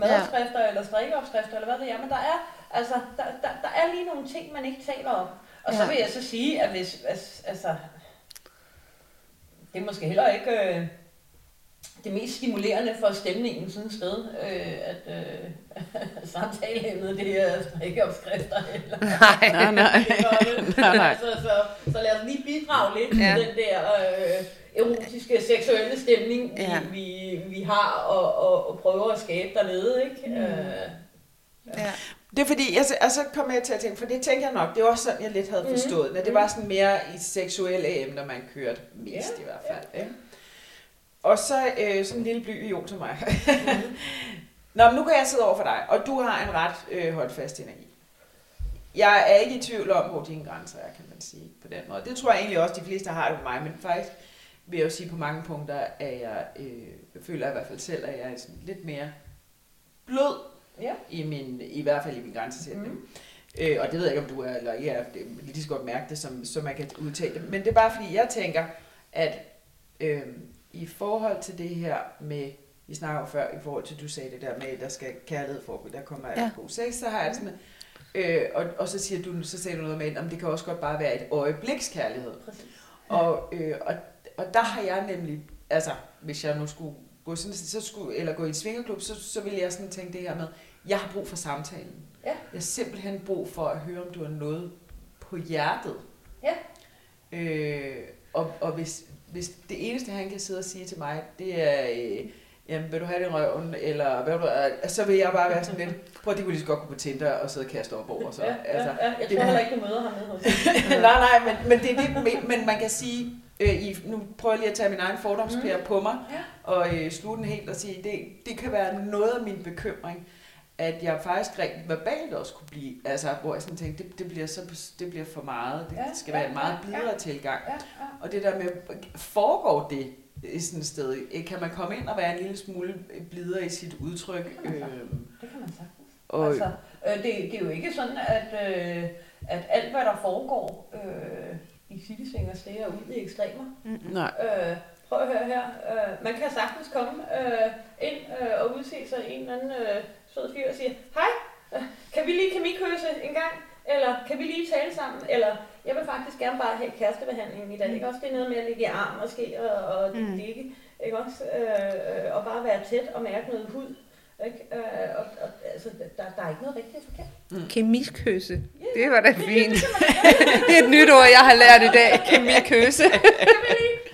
Speaker 1: madopskrifter ja. eller strikkeopskrifter eller hvad det er, men der er, altså, der, der, der er lige nogle ting, man ikke taler om. Og ja. så vil jeg så sige, at hvis, altså, det er måske heller ikke øh, det mest stimulerende for stemningen sådan et sted, øh, at øh, [LAUGHS] samtaleemnet det er strikkeopskrifter. Eller,
Speaker 2: nej, nej, nej. [LAUGHS]
Speaker 1: nej, nej. Så, så, så lad os lige bidrage lidt ja. til den der øh, erotiske seksuelle stemning,
Speaker 4: Ja.
Speaker 1: vi, vi, vi har og, og, og prøver at skabe dernede, ikke? Mm. Øh,
Speaker 4: Ja.
Speaker 2: Det er fordi, jeg, og så kom jeg til at tænke, for det tænker jeg nok, det var også sådan, jeg lidt havde
Speaker 1: Mhm.
Speaker 2: forstået, mm. at det var sådan mere i seksuelle emner, man kørte mest
Speaker 1: Ja,
Speaker 2: i hvert fald. Ikke? Og så øh, sådan en lille bly i til mig. [LAUGHS] Nå, men nu kan jeg sidde over for dig, og du har en ret øh, håndfast energi. Jeg er ikke i tvivl om, hvor dine grænser er, kan man sige, på den måde. Det tror jeg egentlig også, de fleste har det på mig, men faktisk vil jeg jo sige, på mange punkter, at jeg øh, føler i hvert fald selv, at jeg er sådan lidt mere blød
Speaker 1: Ja.
Speaker 2: i, min, i hvert fald i min grænsesætning. Mm. Øh, og det ved jeg ikke, om du er eller ikke er, det lige så godt mærke det, som, som man kan udtale det. Men det er bare fordi, jeg tænker, at øh, i forhold til det her med, vi snakker jo før, i forhold til, du sagde det der med, at der skal kærlighed foregå, der kommer
Speaker 4: Ja.
Speaker 2: god sex, så har jeg sådan, øh, og, og så, siger du, så sagde du noget med, om det kan også godt bare være et øjeblikskærlighed.
Speaker 1: Præcis.
Speaker 2: Og, øh, og, og der har jeg nemlig, altså hvis jeg nu skulle gå sådan, så skulle, eller gå i en svingerklub, så, så ville jeg sådan tænke det her med, jeg har brug for samtalen.
Speaker 1: Ja.
Speaker 2: Jeg har simpelthen brug for at høre, om du har noget på hjertet.
Speaker 1: Ja.
Speaker 2: Øh, og og hvis, hvis det eneste, han kan sidde og sige til mig, det er, øh, jamen vil du have det i røven, eller hvad du, øh, så vil jeg bare være sådan lidt, prøv at de kunne lige så godt gå på Tinder og sidde og kaste op over. Så,
Speaker 1: Ja,
Speaker 2: altså,
Speaker 1: ja, ja. Jeg
Speaker 2: det-
Speaker 1: tror heller ikke, du møder ham nede hos [LAUGHS]
Speaker 2: nej, nej, men, men, det er det, men man kan sige, øh, i, nu prøver jeg lige at tage min egen fordomspære mm. på mig,
Speaker 1: Ja.
Speaker 2: og øh, slutte den helt og sige, det, det kan være noget af min bekymring, at jeg faktisk rent verbalt også kunne blive, altså hvor jeg sådan tænkte, det, det, bliver, så, det bliver for meget, det
Speaker 1: Ja,
Speaker 2: skal
Speaker 1: ja,
Speaker 2: være en meget
Speaker 1: ja,
Speaker 2: blidere tilgang.
Speaker 1: Ja, ja.
Speaker 2: Og det der med, foregår det i sådan et sted? Kan man komme ind og være en lille smule blidere i sit udtryk?
Speaker 1: Det kan man sagtens.
Speaker 2: Øhm,
Speaker 1: Det kan man sagtens.
Speaker 2: og,
Speaker 1: Altså, øh, det, det er jo ikke sådan, at, øh, at alt, hvad der foregår øh, i Citysvingers, det er ud i ekstremer.
Speaker 2: nej.
Speaker 1: Øh, prøv at høre her. Øh, man kan sagtens komme øh, ind øh, og udse sig en eller anden øh, sød fyr og sige, hej, øh, kan vi lige kemikøse en gang? Eller kan vi lige tale sammen? Eller jeg vil faktisk gerne bare have kærestebehandling i dag. Ikke også det er noget med at ligge i arm måske og, og
Speaker 4: Mm.
Speaker 1: ligge. Ikke også? Øh, og bare være tæt og mærke noget hud. Ikke? Øh, og, og, altså, der, der er ikke noget rigtigt forkert.
Speaker 4: Kemiskøse. Det var da fint. [LAUGHS] det er et nyt ord, jeg har lært i dag. Kemikøse. [LAUGHS]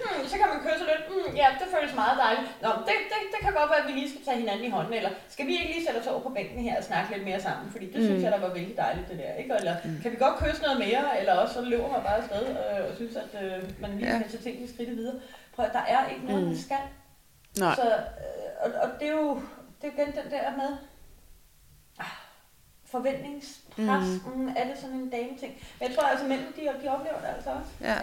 Speaker 1: Hmm, så kan man kysse lidt. Hmm, ja, det føles meget dejligt. Nå, det, det, det kan godt være, at vi lige skal tage hinanden i hånden. Eller skal vi ikke lige sætte os over på bænken her og snakke lidt mere sammen? Fordi det mm. synes jeg, der var vældig dejligt, det der. Ikke? Eller mm. kan vi godt kysse noget mere? Eller også så løber man bare afsted øh, og synes, at øh, man lige
Speaker 4: Ja.
Speaker 1: skal tage tingene skridt videre. Prøv, at- der er ikke noget,
Speaker 4: Mm.
Speaker 1: man skal.
Speaker 2: Nej.
Speaker 1: Så, øh, og, og det er jo det er igen den der med ah, forventningspres. Mm. Mm, er det sådan en dame ting? Men jeg tror altså, mændene, de, de oplever det altså også.
Speaker 4: Ja.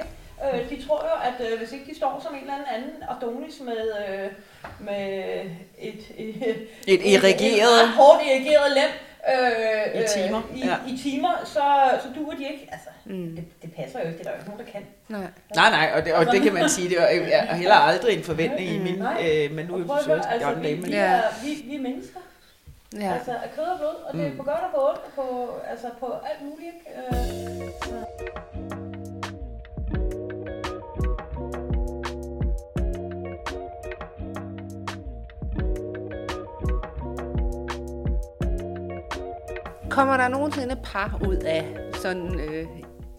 Speaker 1: Øh, de tror jo, at øh, hvis ikke de står som en eller anden anden Adonis med, øh, med et, et,
Speaker 2: Et irrigeret...
Speaker 1: et ret hårdt irrigeret lem øh,
Speaker 2: I timer,
Speaker 1: øh, i,
Speaker 2: ja.
Speaker 1: i timer, så, så duer de ikke. Altså,
Speaker 4: Mm.
Speaker 1: det, det passer jo ikke, det er der jo ikke nogen, der kan.
Speaker 4: Nej.
Speaker 2: Nej, nej, og det, og det kan man sige, det er heller aldrig en forventning i
Speaker 4: Mm.
Speaker 2: min,
Speaker 1: Nej.
Speaker 2: øh, men nu er
Speaker 1: at
Speaker 2: så
Speaker 1: altså, vi, vi,
Speaker 2: men-
Speaker 4: Ja.
Speaker 1: er, vi, vi er mennesker,
Speaker 4: Ja.
Speaker 1: altså af kød og blod, og det er
Speaker 2: Mm.
Speaker 1: på godt og på ondt, og på, altså på alt muligt. Ikke? Øh, så.
Speaker 4: Kommer der nogensinde par ud af sådan øh,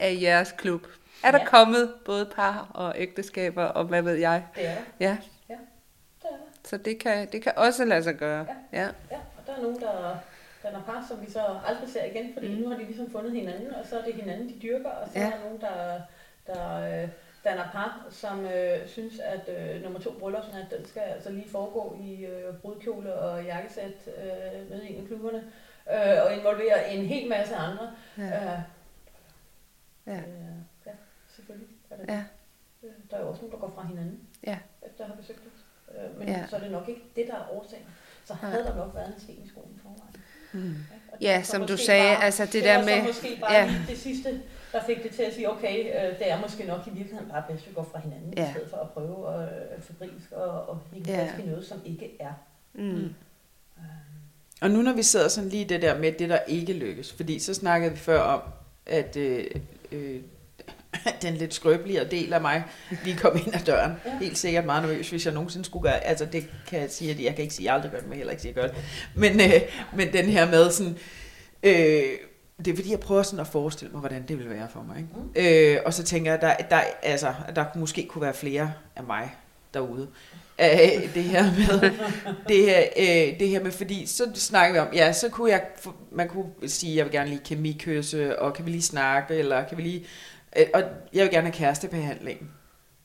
Speaker 4: af jeres klub? Er der
Speaker 1: Ja.
Speaker 4: kommet både par og ægteskaber og hvad ved jeg?
Speaker 1: Det er der.
Speaker 4: Ja,
Speaker 1: Det er der.
Speaker 4: så det kan, det kan også lade sig gøre. Ja.
Speaker 1: Ja, og der er nogen, der, der er par, som vi så aldrig ser igen, fordi
Speaker 4: Mm.
Speaker 1: nu har de ligesom fundet hinanden, og så er det hinanden, de dyrker, og så
Speaker 4: Ja.
Speaker 1: ja. er der nogen, der, der øh, danner par, som øh, synes, at øh, nummer to bryllupsnat, den skal altså lige foregå i øh, brudkjole og jakkesæt øh, nede i en af klubberne, øh, og involvere en hel masse andre.
Speaker 4: Ja.
Speaker 1: Øh,
Speaker 4: Ja.
Speaker 1: øh, ja, selvfølgelig. Er det.
Speaker 4: Ja.
Speaker 1: Øh, Der er jo også nogen, der går fra hinanden,
Speaker 4: Ja.
Speaker 1: at have besøgt os. Øh, men
Speaker 4: Ja.
Speaker 1: ja. så er det nok ikke det, der er årsagen. Så havde der nok været en sten i skoen i forvejen.
Speaker 4: Mm. Ja,
Speaker 1: så
Speaker 4: som du sagde,
Speaker 1: bare-
Speaker 4: altså det
Speaker 1: det
Speaker 4: der med...
Speaker 1: måske bare
Speaker 4: ja.
Speaker 1: ja. det sidste, der fik det til at sige, okay, øh, det er måske nok i virkeligheden bare bedst, at vi går fra hinanden,
Speaker 4: Ja.
Speaker 1: i stedet for at prøve at øh, fabrisk og, og hænge
Speaker 4: Ja.
Speaker 1: fast i noget, som ikke er.
Speaker 4: Mm.
Speaker 2: Og nu når vi sidder sådan lige det der med det, der ikke lykkes, fordi så snakkede vi før om, at øh, øh, den lidt skrøbeligere del af mig lige kom ind ad døren. Ja. Helt sikkert meget nervøs, hvis jeg nogensinde skulle gøre, altså det kan jeg sige, at jeg kan ikke sige, at jeg aldrig gør det, men heller ikke sige, at jeg gør det. Men, øh, men den her med sådan, øh, det er fordi, jeg prøver sådan at forestille mig, hvordan det vil være for mig. Ikke? Mm. Øh, og så tænker jeg, der, der, altså, at der måske kunne være flere af mig, derude. Af det her med, det her, øh, det her med, fordi så snakker vi om, ja, så kunne jeg, man kunne sige, jeg vil gerne lige kemikysse, og kan vi lige snakke, eller kan vi lige, øh, og jeg vil gerne have kærestebehandling.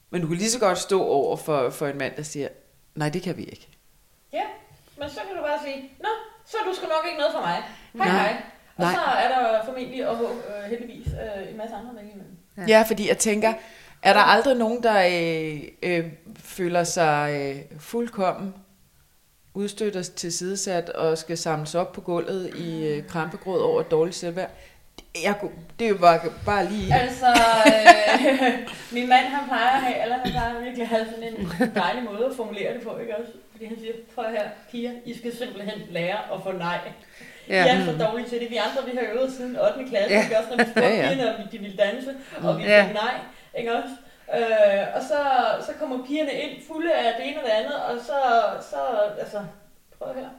Speaker 2: Men du kan lige så godt stå over for, for en mand, der siger, nej, det kan vi ikke.
Speaker 1: Ja, men så kan du bare sige, nå, så er du sgu nok ikke noget for mig. Hej
Speaker 2: Nej.
Speaker 1: hej. Og
Speaker 2: Nej.
Speaker 1: så er der formentlig og øh, heldigvis øh, en masse andre vælge imellem.
Speaker 4: Ja.
Speaker 2: Ja. ja, fordi jeg tænker, er der aldrig nogen, der øh, øh, føler sig øh, fuldkommen udstødt og tilsidesat og skal samles op på gulvet i øh, krampegråd over dårligt selvværd? Jeg, kunne- det er jo bare, bare lige...
Speaker 1: Altså, øh, [LAUGHS] min mand han plejer at have, eller han plejer virkelig at have sådan en dejlig måde at formulere det på, ikke også? Fordi han siger, prøv her, piger, I skal simpelthen lære at få nej. Ja. I er så dårlige til det. Vi andre, vi har øvet siden 8. klasse,
Speaker 4: Ja.
Speaker 1: ikke også, når vi spurgte
Speaker 2: ja.
Speaker 1: ja. pigerne, om de ville danse, og vi
Speaker 4: Ja.
Speaker 1: fik nej, ikke også? Øh, og så, så kommer pigerne ind fulde af det ene og det andet, og så, så altså, prøv her.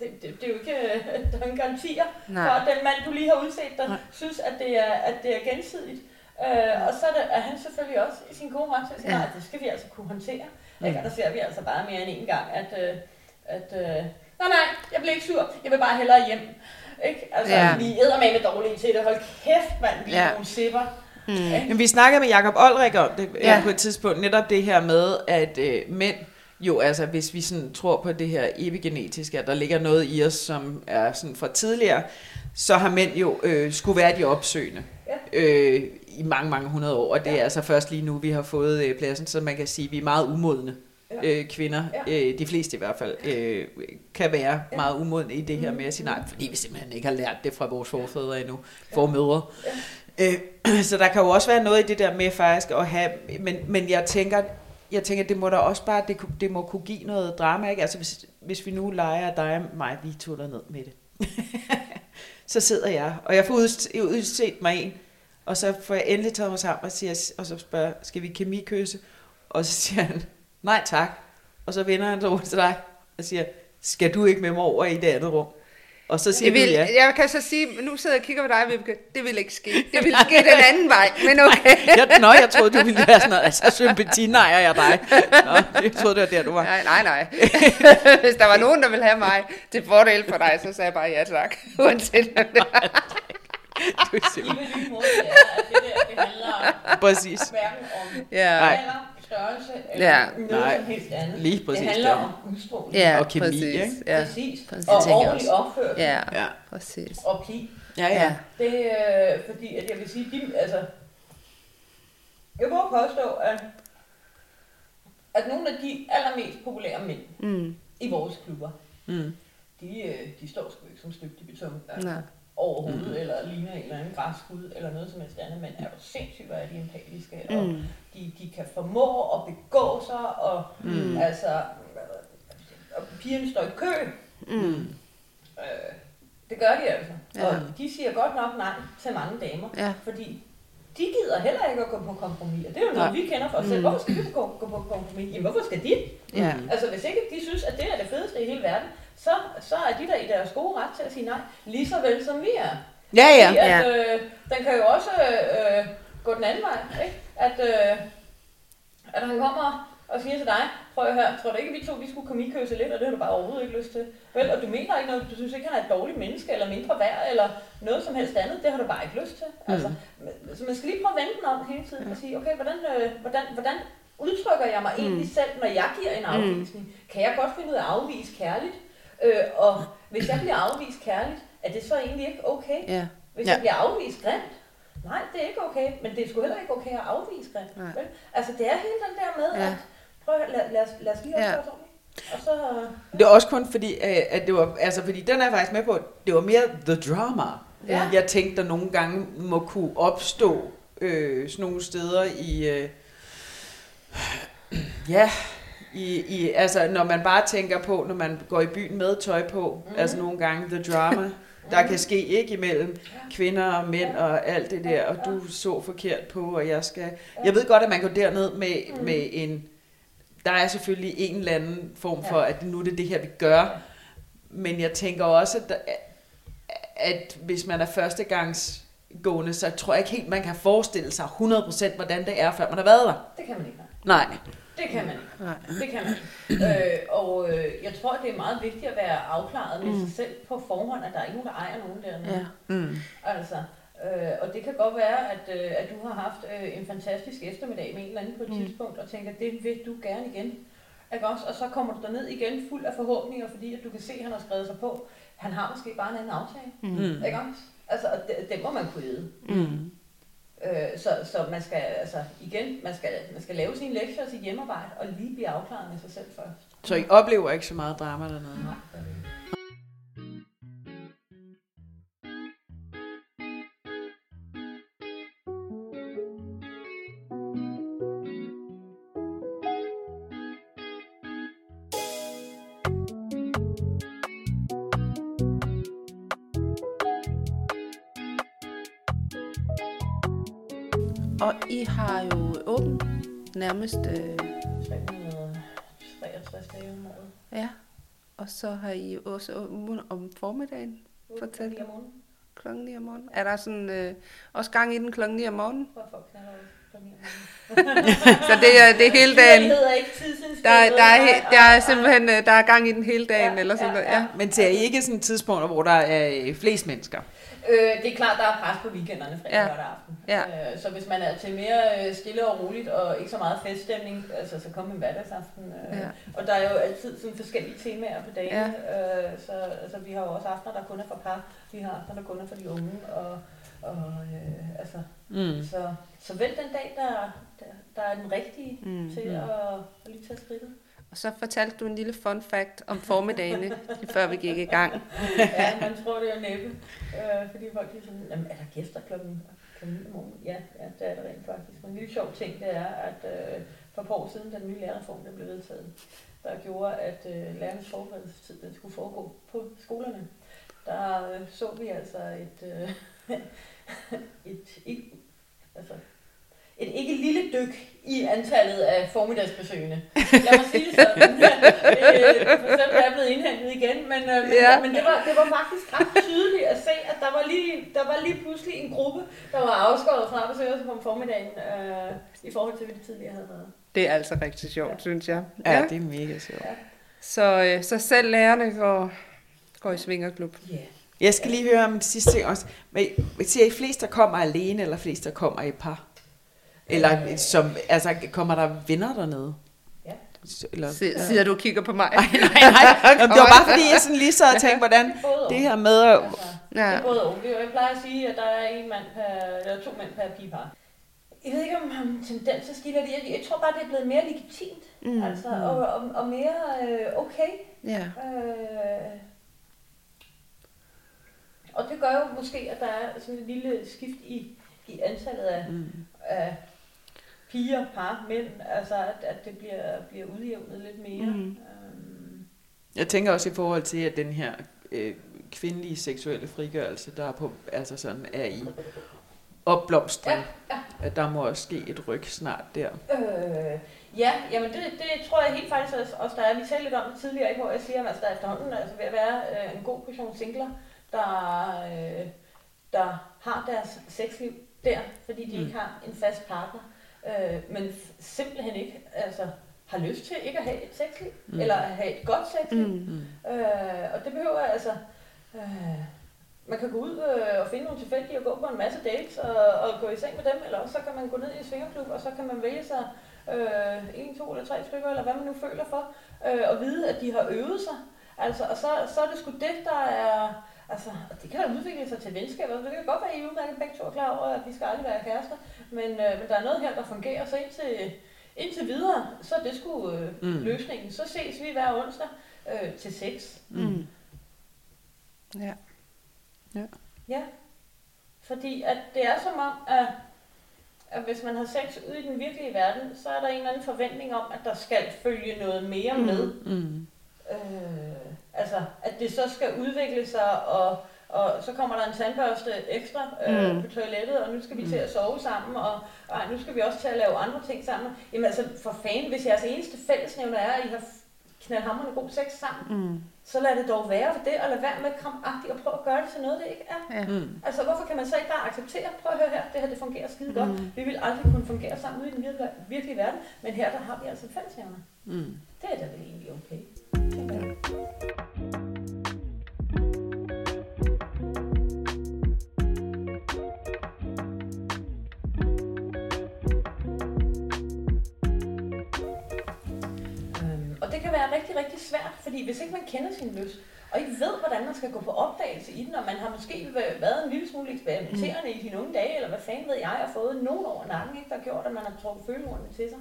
Speaker 1: Det, det, det er jo ikke, [LAUGHS] der er ingen garantier
Speaker 4: Nej.
Speaker 1: for, at den mand, du lige har udset dig,
Speaker 2: Nej.
Speaker 1: synes, at det er, at det er gensidigt. Øh, og så er, det, er han selvfølgelig også i sin gode ret til at sige,
Speaker 4: Ja.
Speaker 1: nej, det skal vi altså kunne håndtere. Mm. Ikke? Og der ser vi altså bare mere end en gang, at, øh, at øh, nej, nej, jeg bliver ikke sur, jeg vil bare hellere hjem. Ikke? Altså,
Speaker 4: ja.
Speaker 1: vi er med dårlige til det. Hold kæft, mand, vi er
Speaker 4: Ja.
Speaker 1: nogle sipper.
Speaker 4: Mm.
Speaker 2: Men vi snakker med Jakob Olrik om det
Speaker 4: Ja.
Speaker 2: ja. på et tidspunkt, netop det her med, at øh, mænd jo, altså hvis vi sådan tror på det her epigenetiske, at der ligger noget i os, som er sådan fra tidligere, så har mænd jo øh, skulle være de opsøgende
Speaker 1: Ja.
Speaker 2: øh, i mange, mange hundrede år, og det er altså først lige nu, vi har fået øh, pladsen, så man kan sige, at vi er meget umodne
Speaker 1: Ja.
Speaker 2: øh, kvinder,
Speaker 1: Ja.
Speaker 2: øh, de fleste i hvert fald, øh, kan være
Speaker 1: Ja.
Speaker 2: meget umodne i det her med at sige nej, fordi vi simpelthen ikke har lært det fra vores forfædre endnu, formødre. Øh, [CLEARS THROAT] så der kan jo også være noget i det der med faktisk at have, men, men jeg tænker, jeg tænker, det må da også bare, det, det må kunne give noget drama, ikke? Altså hvis, hvis vi nu leger dig og mig, vi tuller ned med det. [LAUGHS] så sidder jeg, og jeg får udset mig en, og så får jeg endelig taget mig sammen og, siger, og så spørger, skal vi kemikysse? Og så siger han, nej tak. Og så vender han sig over til dig og siger, skal du ikke med mig over i det andet rum? Og så siger
Speaker 4: Det vil,
Speaker 2: du ja.
Speaker 4: Jeg kan så sige, nu sidder jeg og kigger på dig, Vibeke. Det vil ikke ske. Det vil [LAUGHS] ske den anden vej, men okay.
Speaker 2: Jeg, nå, jeg troede, du ville være sådan noget. Altså, sympatinejer jeg dig. Nå, jeg troede, det var der, du var.
Speaker 4: Nej, nej, nej. [LAUGHS] Hvis der var nogen, der ville have mig til fordel for dig, så sagde jeg bare ja tak. [LAUGHS] Uanset hvad det er.
Speaker 2: Du er simpelthen
Speaker 1: det er, det det handler om
Speaker 2: præcis.
Speaker 1: hverken om
Speaker 4: Ja.
Speaker 2: Nej.
Speaker 1: Størrelse eller
Speaker 4: Ja.
Speaker 1: noget
Speaker 2: Nej.
Speaker 1: som helst andet.
Speaker 2: Lige præcis,
Speaker 1: Det handler
Speaker 2: ja.
Speaker 1: om udstråling.
Speaker 4: Ja,
Speaker 2: Og kemi,
Speaker 4: præcis.
Speaker 2: ikke?
Speaker 4: Ja,
Speaker 1: Præcis.
Speaker 4: præcis.
Speaker 1: Og
Speaker 4: Det tænker jeg
Speaker 1: ordentlig opførsel.
Speaker 4: ja,
Speaker 2: Ja,
Speaker 4: præcis.
Speaker 1: Og pli.
Speaker 2: ja. ja.
Speaker 1: Det er øh, fordi, at jeg vil sige, de, altså, jeg må påstå, at, at nogle af de allermest populære mænd
Speaker 4: Mm.
Speaker 1: i vores klubber,
Speaker 2: Mm.
Speaker 1: de, øh, de står sgu ikke som støbt i beton altså,
Speaker 4: Nej.
Speaker 1: overhovedet, mm. eller ligner en eller anden græsskud, eller noget som helst andet, men er jo sindssygt, hvor er de empatiske, og
Speaker 4: Mm.
Speaker 1: De, de kan formå at begå sig, og
Speaker 4: Mm.
Speaker 1: altså, og pigerne står i kø,
Speaker 4: Mm.
Speaker 1: øh, det gør de altså,
Speaker 4: Ja.
Speaker 1: og de siger godt nok nej til mange damer,
Speaker 4: Ja.
Speaker 1: fordi de gider heller ikke at gå på kompromis, og det er jo noget,
Speaker 2: Nej.
Speaker 1: vi kender fra os selv.
Speaker 4: Mm.
Speaker 1: Hvorfor skal vi gå, gå på kompromis? Jamen, hvorfor skal de?
Speaker 4: Ja.
Speaker 1: Altså, hvis ikke de synes, at det er det fedeste i hele verden, så, så er de der i deres gode ret til at sige nej, lige så vel som vi er.
Speaker 2: Ja, ja.
Speaker 1: Fordi at,
Speaker 4: Ja.
Speaker 1: øh, den kan jo også øh, gå den anden vej, ikke? At, øh, at han kommer og siger til dig, prøv at høre, tror du ikke, vi to vi skulle komme i køse lidt, og det har du bare overhovedet ikke lyst til. Vel, og du mener ikke noget, du synes ikke, han er et dårligt menneske, eller mindre værd, eller noget som helst andet, det har du bare ikke lyst til.
Speaker 2: Mm.
Speaker 1: Altså, så man skal lige prøve at vende den om hele tiden, og sige, okay, hvordan, øh, hvordan, hvordan udtrykker jeg mig egentlig selv, når jeg giver en afvisning? Kan jeg godt finde ud af at afvise kærligt? Øh, og hvis jeg bliver afvist kærligt, er det så egentlig ikke okay?
Speaker 4: Ja.
Speaker 1: Hvis
Speaker 2: ja.
Speaker 1: jeg bliver afvist grimt, nej, det er ikke okay, men det er sgu heller ikke okay at afvise.
Speaker 4: Nej.
Speaker 1: Vel? Altså, det er hele den der med,
Speaker 4: Ja.
Speaker 1: at prøv at lad, lad, os, lad os lige
Speaker 4: Ja.
Speaker 1: Og så,
Speaker 2: Det er også kun fordi, øh, at det var, altså fordi den er jeg faktisk med på, det var mere the drama.
Speaker 1: Ja.
Speaker 2: Jeg tænkte, der nogle gange må kunne opstå øh, sådan nogle steder i, øh, ja, i, i, altså når man bare tænker på, når man går i byen med tøj på, mm. altså nogle gange the drama, der kan ske ikke imellem kvinder og mænd og alt det der, og du så forkert på, og jeg skal... Jeg ved godt, at man går derned med, med en... Der er selvfølgelig en eller anden form for, at nu er det det her, vi gør. Men jeg tænker også, at, der, at hvis man er førstegangsgående, så tror jeg ikke helt, man kan forestille sig 100% hvordan det er, før man har været der.
Speaker 1: det kan man ikke. nej. Det kan man ikke.
Speaker 4: Nej.
Speaker 1: Det kan man ikke. Øh, og øh, jeg tror, det er meget vigtigt at være afklaret med sig selv på forhånd, at der er ikke nogen, der ejer nogen dernede.
Speaker 4: Ja.
Speaker 2: Mm.
Speaker 1: Altså, øh, og det kan godt være, at, øh, at du har haft øh, en fantastisk eftermiddag med en eller anden på et
Speaker 4: Mm.
Speaker 1: mm. tidspunkt, og tænker, det vil du gerne igen. Ikke også? Og så kommer du derned igen fuld af forhåbninger, fordi at du kan se, at han har skrevet sig på. Han har måske bare en anden aftale.
Speaker 2: Mm.
Speaker 1: Ikke også? Altså, og det, det må man kunne vide.
Speaker 4: Mm.
Speaker 1: Øh, så, så man skal, altså igen, man skal, man skal lave sine lektier og sit hjemmearbejde, og lige blive afklaret med sig selv først.
Speaker 2: Så I oplever ikke så meget drama dernede?
Speaker 1: Nej.
Speaker 4: Har jo åbent nærmest, øh,
Speaker 1: 363 dage om året.
Speaker 4: ja. Og så har I også åbent om formiddagen, Fortæl.
Speaker 1: Lige om morgenen.
Speaker 4: klokken 9 om morgenen. Er der sådan øh, også gang i den klokken 9 om morgenen?
Speaker 1: Hvor folk klokken morgenen. [LAUGHS]
Speaker 4: Så det er, det er hele [LAUGHS] dagen. Der, er- der, er, der er simpelthen øh, der er gang i den hele dagen,
Speaker 1: Ja,
Speaker 4: eller sådan
Speaker 1: ja,
Speaker 4: noget. Ja.
Speaker 2: Men ser I ikke sådan tidspunkter, hvor der er øh, flest mennesker?
Speaker 1: Øh, det er klart, der er pres på weekenderne fredag
Speaker 4: Ja.
Speaker 1: og aften.
Speaker 4: Ja.
Speaker 1: Øh, så hvis man er til mere øh, stille og roligt, og ikke så meget feststemning, altså så kom en hverdagsaften. Øh,
Speaker 4: Ja.
Speaker 1: Og der er jo altid sådan forskellige temaer på dagen.
Speaker 4: Ja.
Speaker 1: Øh, så altså, vi har jo også aftener, der kun er for par. Vi har aftener, der kun er for de unge. Og, og øh, altså,
Speaker 2: Mm.
Speaker 1: så, så vælg den dag, der, der, der er den rigtige
Speaker 4: Mm.
Speaker 1: til
Speaker 2: Mm.
Speaker 1: at, at lige tage skridtet.
Speaker 4: Og så fortalte du en lille fun fact om formiddagene, [LAUGHS] lige før vi gik i gang.
Speaker 1: ja, man tror, det er næppe. Øh, fordi folk er sådan, jamen, er der gæster klokken, klokken 9 om morgenen? Ja, ja, det er der rent faktisk. Men en lille sjov ting, det er, at øh, for et par år siden, da den nye lærerreform der blev vedtaget, der gjorde, at øh, lærernes forberedelsestid den skulle foregå på skolerne. Der øh, så vi altså et, øh, [LAUGHS] et, et, altså, et ikke lille dyk i antallet af formiddagsbesøgende. Lad mig sige det sådan. [LAUGHS] Øh, For eksempel er jeg blevet indhentet igen, men, øh, men,
Speaker 4: Ja.
Speaker 1: ja. men det, var, det var faktisk ret tydeligt at se, at der var lige, der var lige pludselig en gruppe, der var afskåret fra at besøge os om formiddagen, øh, i forhold til, hvad det tidligere havde været.
Speaker 4: Det er altså rigtig sjovt,
Speaker 1: Ja.
Speaker 4: synes jeg.
Speaker 2: Ja, det er mega sjovt.
Speaker 4: Så, øh, så selv lærerne går, går i svingerklub.
Speaker 1: Ja. Yeah.
Speaker 2: Jeg skal lige høre om en sidste ting også. Men siger I flest, der kommer alene, eller flest, der kommer i par? Eller som, altså, kommer der venner dernede?
Speaker 1: Ja.
Speaker 2: Eller,
Speaker 4: Si- Siger du og kigger på mig? [LAUGHS]
Speaker 2: nej, nej, nej. [LAUGHS] Jamen, det var bare fordi, jeg sådan lige sad og tænkte, hvordan
Speaker 1: Det er
Speaker 2: her med at...
Speaker 1: Altså,
Speaker 4: Ja.
Speaker 1: Det er både og. Er Jeg plejer at sige, at der er en mand per, eller to mænd per pigepar. Jeg ved ikke, om han tendenser skiller det. Jeg, jeg tror bare, det er blevet mere legitimt.
Speaker 4: Mm.
Speaker 1: Mm. Altså, og, og, og mere øh, okay.
Speaker 4: Ja.
Speaker 1: Øh, og det gør jo måske, at der er sådan et lille skift i, i antallet af,
Speaker 2: Mm.
Speaker 1: af piger, par, mænd. Altså, at, at det bliver, bliver udjævnet lidt mere.
Speaker 4: Mm.
Speaker 1: Øhm,
Speaker 2: Jeg tænker også i forhold til, at den her øh, kvindelige seksuelle frigørelse, der er, på, altså sådan, er i opblomstring,
Speaker 1: Ja,
Speaker 2: at der må også ske et ryg snart der.
Speaker 1: Øh, ja, jamen det, det tror jeg helt faktisk også, også der er. Vi talte lidt om det tidligere, ikke, hvor jeg siger, at altså, der er efterhånden altså, ved at være øh, en god portion singler, der, øh, der har deres sexliv der, fordi de
Speaker 2: mm.
Speaker 1: ikke har en fast partner, øh, men simpelthen ikke altså, har lyst til ikke at have et sexliv,
Speaker 2: Mm.
Speaker 1: mm. eller at have et godt sexliv.
Speaker 4: Mm.
Speaker 2: Mm.
Speaker 1: Øh, og det behøver altså... Øh, man kan gå ud øh, og finde nogle tilfældige og gå på en masse dates og, og gå i seng med dem, eller også så kan man gå ned i en svingerklub, og så kan man vælge sig øh, en, to eller tre stykker, eller hvad man nu føler for, øh, og vide, at de har øvet sig. Altså, og så, så er det sgu det, der er... Altså, og det kan da udvikle sig til venskab. Altså, det kan godt være, at I udmærket begge to er klar over, at vi skal aldrig være kærester. Men, øh, men der er noget her, der fungerer. Så indtil, indtil videre, så er det sgu øh,
Speaker 2: Mm.
Speaker 1: mm. løsningen. Så ses vi hver onsdag øh, til sex.
Speaker 4: Mm. Ja.
Speaker 1: Ja. Fordi at det er som om, at, at hvis man har sex ude i den virkelige verden, så er der en eller anden forventning om, at der skal følge noget mere
Speaker 4: Mm.
Speaker 1: med.
Speaker 2: Mm.
Speaker 1: Øh, altså, at det så skal udvikle sig, og, og så kommer der en tandbørste ekstra øh,
Speaker 4: Mm.
Speaker 1: mm. på toilettet, og nu skal vi
Speaker 2: Mm.
Speaker 1: til at sove sammen, og, og nu skal vi også til at lave andre ting sammen. Jamen altså, for fanden, hvis jeres eneste fællesnævner er, at I har knaldhamrende god sex sammen,
Speaker 4: Mm.
Speaker 1: så lad det dog være for det, og lad være med krampagtigt og prøve at gøre det til noget, det ikke er.
Speaker 4: Ja.
Speaker 2: Mm.
Speaker 1: Altså, hvorfor kan man så ikke bare acceptere, prøv at høre her, det her det fungerer skide godt.
Speaker 4: Mm.
Speaker 1: Vi vil aldrig kunne fungere sammen ude i den virkelige, virkelige verden, men her der har vi altså fællesnævner.
Speaker 2: Mm.
Speaker 1: Det er da vel egentlig okay. Øhm, og det kan være svært, fordi hvis ikke man kender sin lyst, og ikke ved, hvordan man skal gå på opdagelse i den, og man har måske været en lille smule eksperimenterende i sine unge dage, eller hvad fanden ved jeg, og fået nogen over nakken, ikke, der har gjort, at man har trukket følehornene til sig.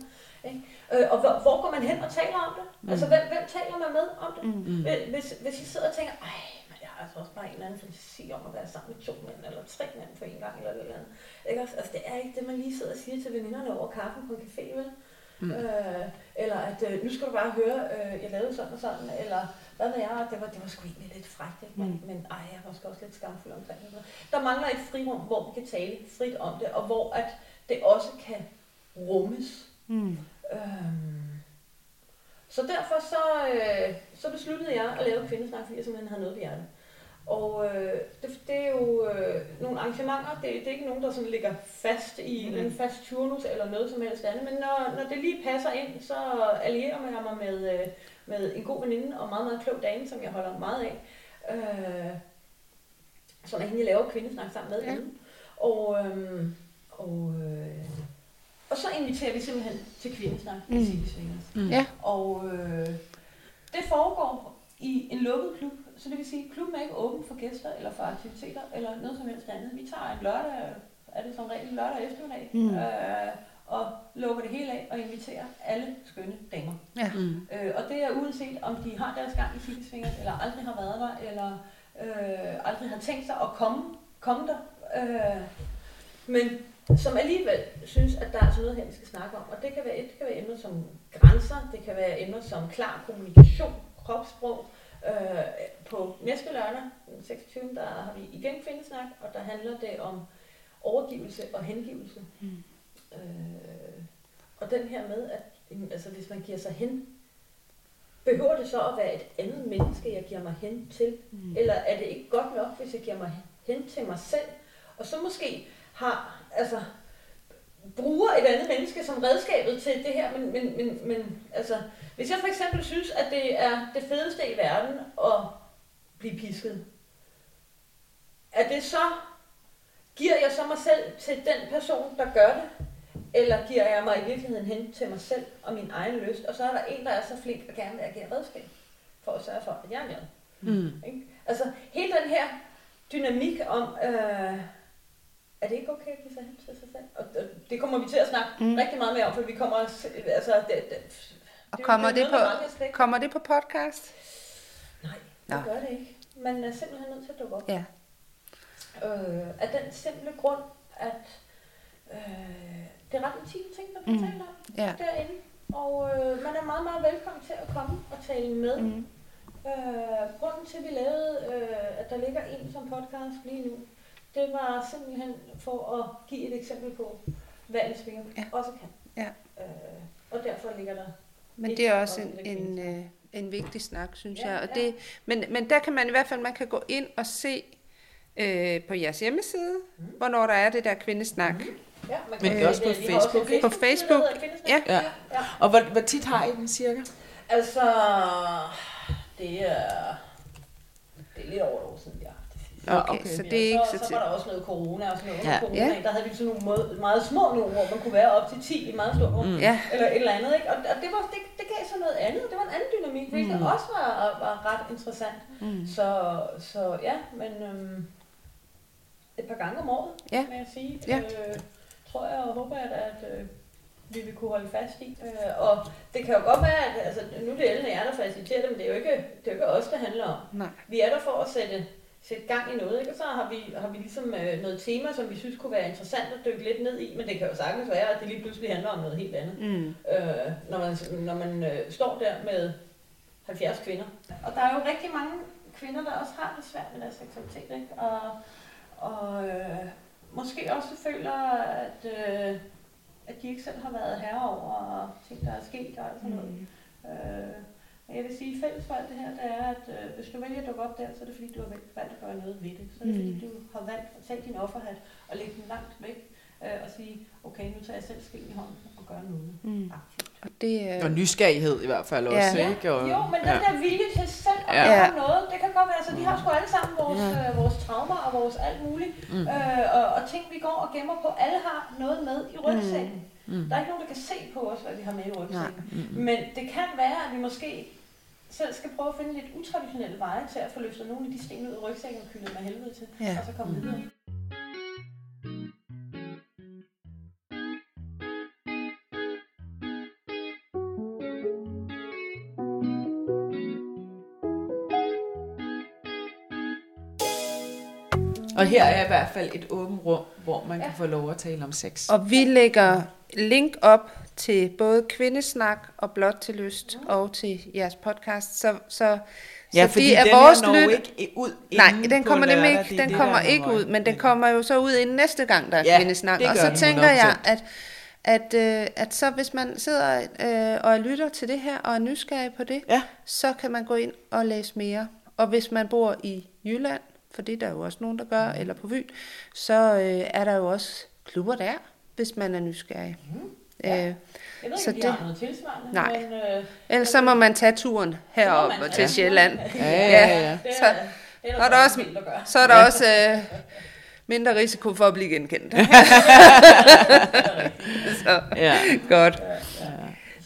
Speaker 1: Ikke? Øh, og hvor, hvor går man hen og taler om det? Mm. Altså, hvem, hvem taler man med om det?
Speaker 4: Mm.
Speaker 1: Hvis- Hvis, hvis I sidder og tænker, ej, men jeg har altså også bare en eller anden fantasi om at være sammen med to mænd, eller tre mænd for en gang, eller et eller andet. Ikke? også? Altså, det er ikke det, man lige sidder og siger til veninderne over kaffen på en café, vel? Mm. Øh, eller at, øh, nu skal du bare høre, øh, jeg lavede sådan og sådan, eller hvad ved jeg, det var, det var sgu egentlig lidt frækt, ikke? Men, mm. men ej, jeg var også lidt skamfuld omkring det. Der mangler et frirum, hvor vi kan tale frit om det, og hvor at det også kan rummes.
Speaker 4: Mm.
Speaker 1: Øhm, så derfor så, øh, så besluttede jeg at lave kvindesnak, fordi jeg simpelthen havde noget på hjertet. Og øh, det, det er jo øh, nogle arrangementer, det, det er ikke nogen, der sådan ligger fast i mm. en fast turnus eller noget som helst andet, men når, når det lige passer ind, så allierer jeg mig med, øh, med en god veninde og meget, meget klog dame, som jeg holder meget af, øh, som er hende, jeg laver kvindesnak sammen med.
Speaker 4: Ja.
Speaker 1: Ja. Og, øh, og, øh, og så inviterer vi simpelthen til kvindesnak
Speaker 4: Mm.
Speaker 1: i City Swingers.
Speaker 2: Mm.
Speaker 4: Ja.
Speaker 1: Og øh, det foregår i en lukket klub, så det vil sige, at klubben er ikke åben for gæster eller for aktiviteter eller noget som helst andet. Vi tager en lørdag, er det som regel lørdag eftermiddag,
Speaker 4: Mm.
Speaker 1: øh, og lukker det hele af og inviterer alle skønne damer.
Speaker 4: Ja.
Speaker 2: Mm.
Speaker 1: Øh, og det er uanset om de har deres gang i City Swingers, eller aldrig har været der, eller øh, aldrig har tænkt sig at komme, komme der. Øh, men som alligevel synes, at der er sådan noget her, vi skal snakke om. Og det kan være, det kan være emner som grænser, det kan være emner som klar kommunikation, kropssprog. Øh, på næste lørdag, den 26. der har vi igen kvindesnak, og der handler det om overgivelse og hengivelse.
Speaker 4: Mm.
Speaker 1: Øh, og den her med, at altså, hvis man giver sig hen, behøver det så at være et andet menneske, jeg giver mig hen til?
Speaker 4: Mm.
Speaker 1: Eller er det ikke godt nok, hvis jeg giver mig hen til mig selv? Og så måske har, altså, bruger et andet menneske som redskabet til det her, men, men, men, men altså, hvis jeg for eksempel synes, at det er det fedeste i verden at blive pisket, er det så, giver jeg så mig selv til den person, der gør det, eller giver jeg mig i virkeligheden hen til mig selv og min egen lyst, og så er der en, der er så flink og gerne vil agere redskab, for at sørge for, at jeg er med.
Speaker 2: Mm.
Speaker 1: Ikke? Altså, hele den her dynamik om, øh, er det ikke okay at give sig hen til sig selv? Og det kommer vi til at snakke
Speaker 4: Mm.
Speaker 1: rigtig meget mere om, for vi kommer, altså, det, det,
Speaker 4: Og
Speaker 1: er
Speaker 4: kommer
Speaker 1: er
Speaker 4: det på-
Speaker 1: ikke.
Speaker 4: Kommer det på podcast?
Speaker 1: Nej,
Speaker 4: Nå.
Speaker 1: det gør det ikke. Man er simpelthen nødt til at dukke op.
Speaker 4: Ja.
Speaker 1: Øh, af den simple grund, at øh, det er ret intime ting, der bliver
Speaker 4: Mm.
Speaker 1: talt om
Speaker 4: Ja.
Speaker 1: derinde. Og øh, man er meget, meget velkommen til at komme og tale med. Mm. Øh, grunden til, at vi lavede, øh, at der ligger en som podcast lige nu, det var simpelthen for at give et eksempel på, hvad en svinger
Speaker 4: Ja.
Speaker 1: også kan.
Speaker 4: Ja.
Speaker 1: Øh, og derfor ligger der
Speaker 4: Men det er også en,
Speaker 1: det
Speaker 4: en,
Speaker 1: kvindesnak.
Speaker 4: øh, en vigtig snak, synes
Speaker 1: Ja,
Speaker 4: jeg. Og
Speaker 1: ja.
Speaker 4: det, men, men der kan man i hvert fald man kan gå ind og se øh, på jeres hjemmeside,
Speaker 1: Mm.
Speaker 4: hvornår der er det der kvindesnak.
Speaker 1: Ja, man
Speaker 2: Men
Speaker 1: kan-
Speaker 2: det er også på
Speaker 1: også en
Speaker 2: Facebook?
Speaker 4: På Facebook.
Speaker 1: hedder Kvindesnak.
Speaker 4: Ja.
Speaker 2: Ja.
Speaker 1: ja.
Speaker 2: Og hvor, hvor tit har I den cirka?
Speaker 1: Altså, det er, det er lidt over et år siden,
Speaker 4: Okay,
Speaker 2: okay.
Speaker 4: så det er ikke
Speaker 1: så,
Speaker 4: så
Speaker 1: så var der også noget corona og sådan noget.
Speaker 2: Ja.
Speaker 1: Corona,
Speaker 4: Ja.
Speaker 1: Der havde vi sådan nogle måde, meget små nogle, hvor man kunne være op til 10 i et meget stort rum.
Speaker 2: Mm.
Speaker 4: Ja,
Speaker 1: Eller et eller andet, ikke? Og, og det, var, det, det gav så noget andet. Det var en anden dynamik, hvilket
Speaker 4: Mm.
Speaker 1: også var, var ret interessant.
Speaker 4: mm.
Speaker 1: Så, så ja, men øhm, et par gange om året,
Speaker 4: Ja.
Speaker 1: vil jeg sige.
Speaker 4: Ja.
Speaker 1: Øh, tror jeg og håber, at, at øh, vi vil kunne holde fast i. Øh, og det kan jo godt være, at altså, nu er det og jeg, der faciliterer det, men det er jo ikke, det er jo ikke os, det handler om.
Speaker 4: nej.
Speaker 1: Vi er der for at sætte, sætte gang i noget, ikke? og så har vi, har vi ligesom øh, noget tema, som vi synes kunne være interessant at dykke lidt ned i, men det kan jo sagtens være, at det lige pludselig handler om noget helt andet,
Speaker 4: Mm.
Speaker 1: øh, når man, når man øh, står der med 70 kvinder. Og der er jo rigtig mange kvinder, der også har det svært med deres seksualitet, ikke? og, og øh, måske også føler, at, øh, at de ikke selv har været herre over ting, der er sket og alt sådan noget.
Speaker 4: Mm.
Speaker 1: Øh, jeg kan sige, fælles for alt det her, det er, at øh, hvis du vælger at dukke op der, så er det fordi, du har valgt at gøre noget ved det. Så er det
Speaker 4: Mm.
Speaker 1: fordi, du har valgt at tage din offerhat og lægge den langt væk øh, og sige, okay, nu tager jeg selv skillen i hånden og gør noget
Speaker 4: Mm.
Speaker 1: aktivt.
Speaker 4: Og det, øh,
Speaker 2: Og nysgerrighed i hvert fald også,
Speaker 4: Ja.
Speaker 2: ikke? Og,
Speaker 1: Jo, men den
Speaker 2: ja.
Speaker 1: der vilje til selv at
Speaker 2: Ja.
Speaker 1: gøre
Speaker 4: Ja.
Speaker 1: noget, det kan godt være, så de har sgu alle sammen vores,
Speaker 4: Ja.
Speaker 1: øh, vores traumer og vores alt muligt,
Speaker 2: Mm.
Speaker 1: øh, og, og ting vi går og gemmer på, alle har noget med i rygsækken.
Speaker 2: Mm.
Speaker 1: Der er ikke nogen, der kan se på os, hvad vi har med i rygsækken.
Speaker 2: Mm.
Speaker 1: Men det kan være, at vi måske selv skal prøve at finde lidt utraditionelle veje til at få løftet nogle af de sten ud af rygsækken og kyldet med helvede til,
Speaker 4: Ja.
Speaker 1: og så komme
Speaker 2: Mm.
Speaker 1: videre.
Speaker 2: Og her er i hvert fald et åbent rum, hvor man kan
Speaker 1: Ja.
Speaker 2: få lov at tale om sex.
Speaker 4: Og vi lægger link op til både Kvindesnak og Blot til Lyst og til jeres podcast. Så, så,
Speaker 2: Ja,
Speaker 4: så
Speaker 2: fordi
Speaker 4: de er
Speaker 2: den
Speaker 4: vores
Speaker 2: her
Speaker 4: lyt-
Speaker 2: ikke ud
Speaker 4: Nej, den
Speaker 2: på
Speaker 4: kommer nemlig ikke,
Speaker 2: Det
Speaker 4: den
Speaker 2: det,
Speaker 4: kommer
Speaker 2: der er
Speaker 4: ikke ud, men den kommer jo så ud inden næste gang, der er
Speaker 2: Ja,
Speaker 4: kvindesnak.
Speaker 2: det
Speaker 4: Og så tænker jeg,
Speaker 2: 100%.
Speaker 4: at, at, øh, at så hvis man sidder øh, og lytter til det her og er nysgerrig på det,
Speaker 2: Ja.
Speaker 4: så kan man gå ind og læse mere. Og hvis man bor i Jylland, for det er der jo også nogen, der gør, eller på Fyn, så øh, er der jo også klubber der, hvis man er nysgerrig.
Speaker 1: Mm.
Speaker 4: Ja.
Speaker 1: Ja.
Speaker 4: Øh,
Speaker 1: Jeg ved
Speaker 4: Så
Speaker 1: ikke, om de
Speaker 4: det-
Speaker 1: har noget tilsvarende,
Speaker 4: Nej.
Speaker 1: men... Øh,
Speaker 4: ellers så må man tage turen herop
Speaker 1: man
Speaker 4: til
Speaker 1: tage
Speaker 4: Sjælland.
Speaker 2: Ja, ja, ja.
Speaker 1: det
Speaker 4: Så-
Speaker 1: er, det er
Speaker 4: og der er også-. Så er der også øh, mindre risiko for at blive genkendt. [LAUGHS] så
Speaker 2: ja.
Speaker 4: godt.
Speaker 1: Ja,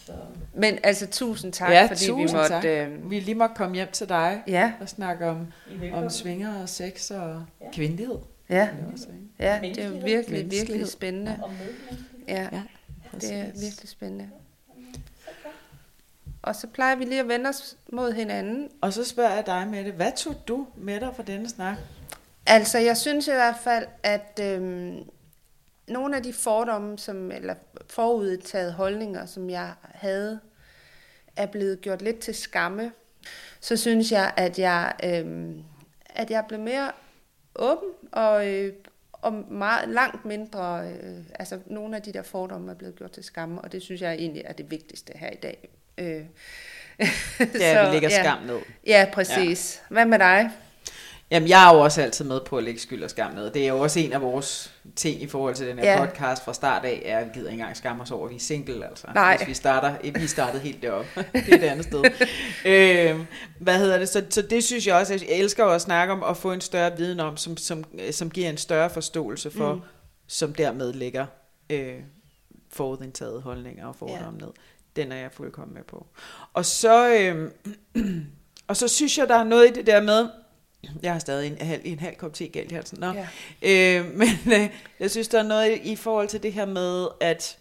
Speaker 1: så,
Speaker 4: Men altså tusind tak,
Speaker 2: ja,
Speaker 4: fordi
Speaker 2: tusind
Speaker 4: vi måtte...
Speaker 2: tak.
Speaker 4: Øh,
Speaker 2: Vi lige måtte komme hjem til dig
Speaker 4: ja,
Speaker 2: og snakke om,
Speaker 1: er
Speaker 2: om svinger og sex og
Speaker 1: Ja.
Speaker 2: kvindelighed.
Speaker 4: ja,
Speaker 2: Det er også,
Speaker 4: ja, det er jo virkelig, virkelig spændende.
Speaker 1: Og medmenneskelighed.
Speaker 4: Ja, Det er virkelig spændende. Og så plejer vi lige at vende os mod hinanden.
Speaker 2: Og så spørger jeg dig, Mette, hvad tog du med dig fra denne snak?
Speaker 4: Altså, jeg synes i hvert fald, at øhm, nogle af de fordomme, som, eller forudtaget holdninger, som jeg havde, er blevet gjort lidt til skamme. Så synes jeg, at jeg, øhm, at jeg blev mere åben og, øh, og meget, langt mindre, øh, altså nogle af de der fordomme er blevet gjort til skamme, og det synes jeg egentlig er det vigtigste her i dag. Øh, [LAUGHS]
Speaker 2: Ja, vi lægger
Speaker 4: ja.
Speaker 2: skam ned.
Speaker 4: Ja, præcis. Ja. Hvad med dig?
Speaker 2: Jamen, jeg er jo også altid med på at lægge skyld og skam ned. Det er jo også en af vores ting i forhold til den her
Speaker 4: Ja.
Speaker 2: podcast fra start af, er, at vi gider ikke engang skamme os over, at vi er single, altså.
Speaker 4: Nej.
Speaker 2: Hvis vi starter, vi startede helt deroppe. [LAUGHS] det er et andet sted. [LAUGHS] øh, hvad hedder det? Så, så det synes jeg også, jeg elsker at snakke om, og få en større viden om, som, som, som giver en større forståelse for,
Speaker 4: mm.
Speaker 2: som dermed ligger øh, forudindtaget holdninger og fordomme ja. ned. Den er jeg fuldkommen med på. Og så, øh, [CLEARS THROAT] og så synes jeg, der er noget i det der med, jeg har stadig en halv, en halv kop te galt i halsen. Nå.
Speaker 4: Ja.
Speaker 2: Øh, [LAUGHS] men øh, jeg synes, der er noget i, forhold til det her med, at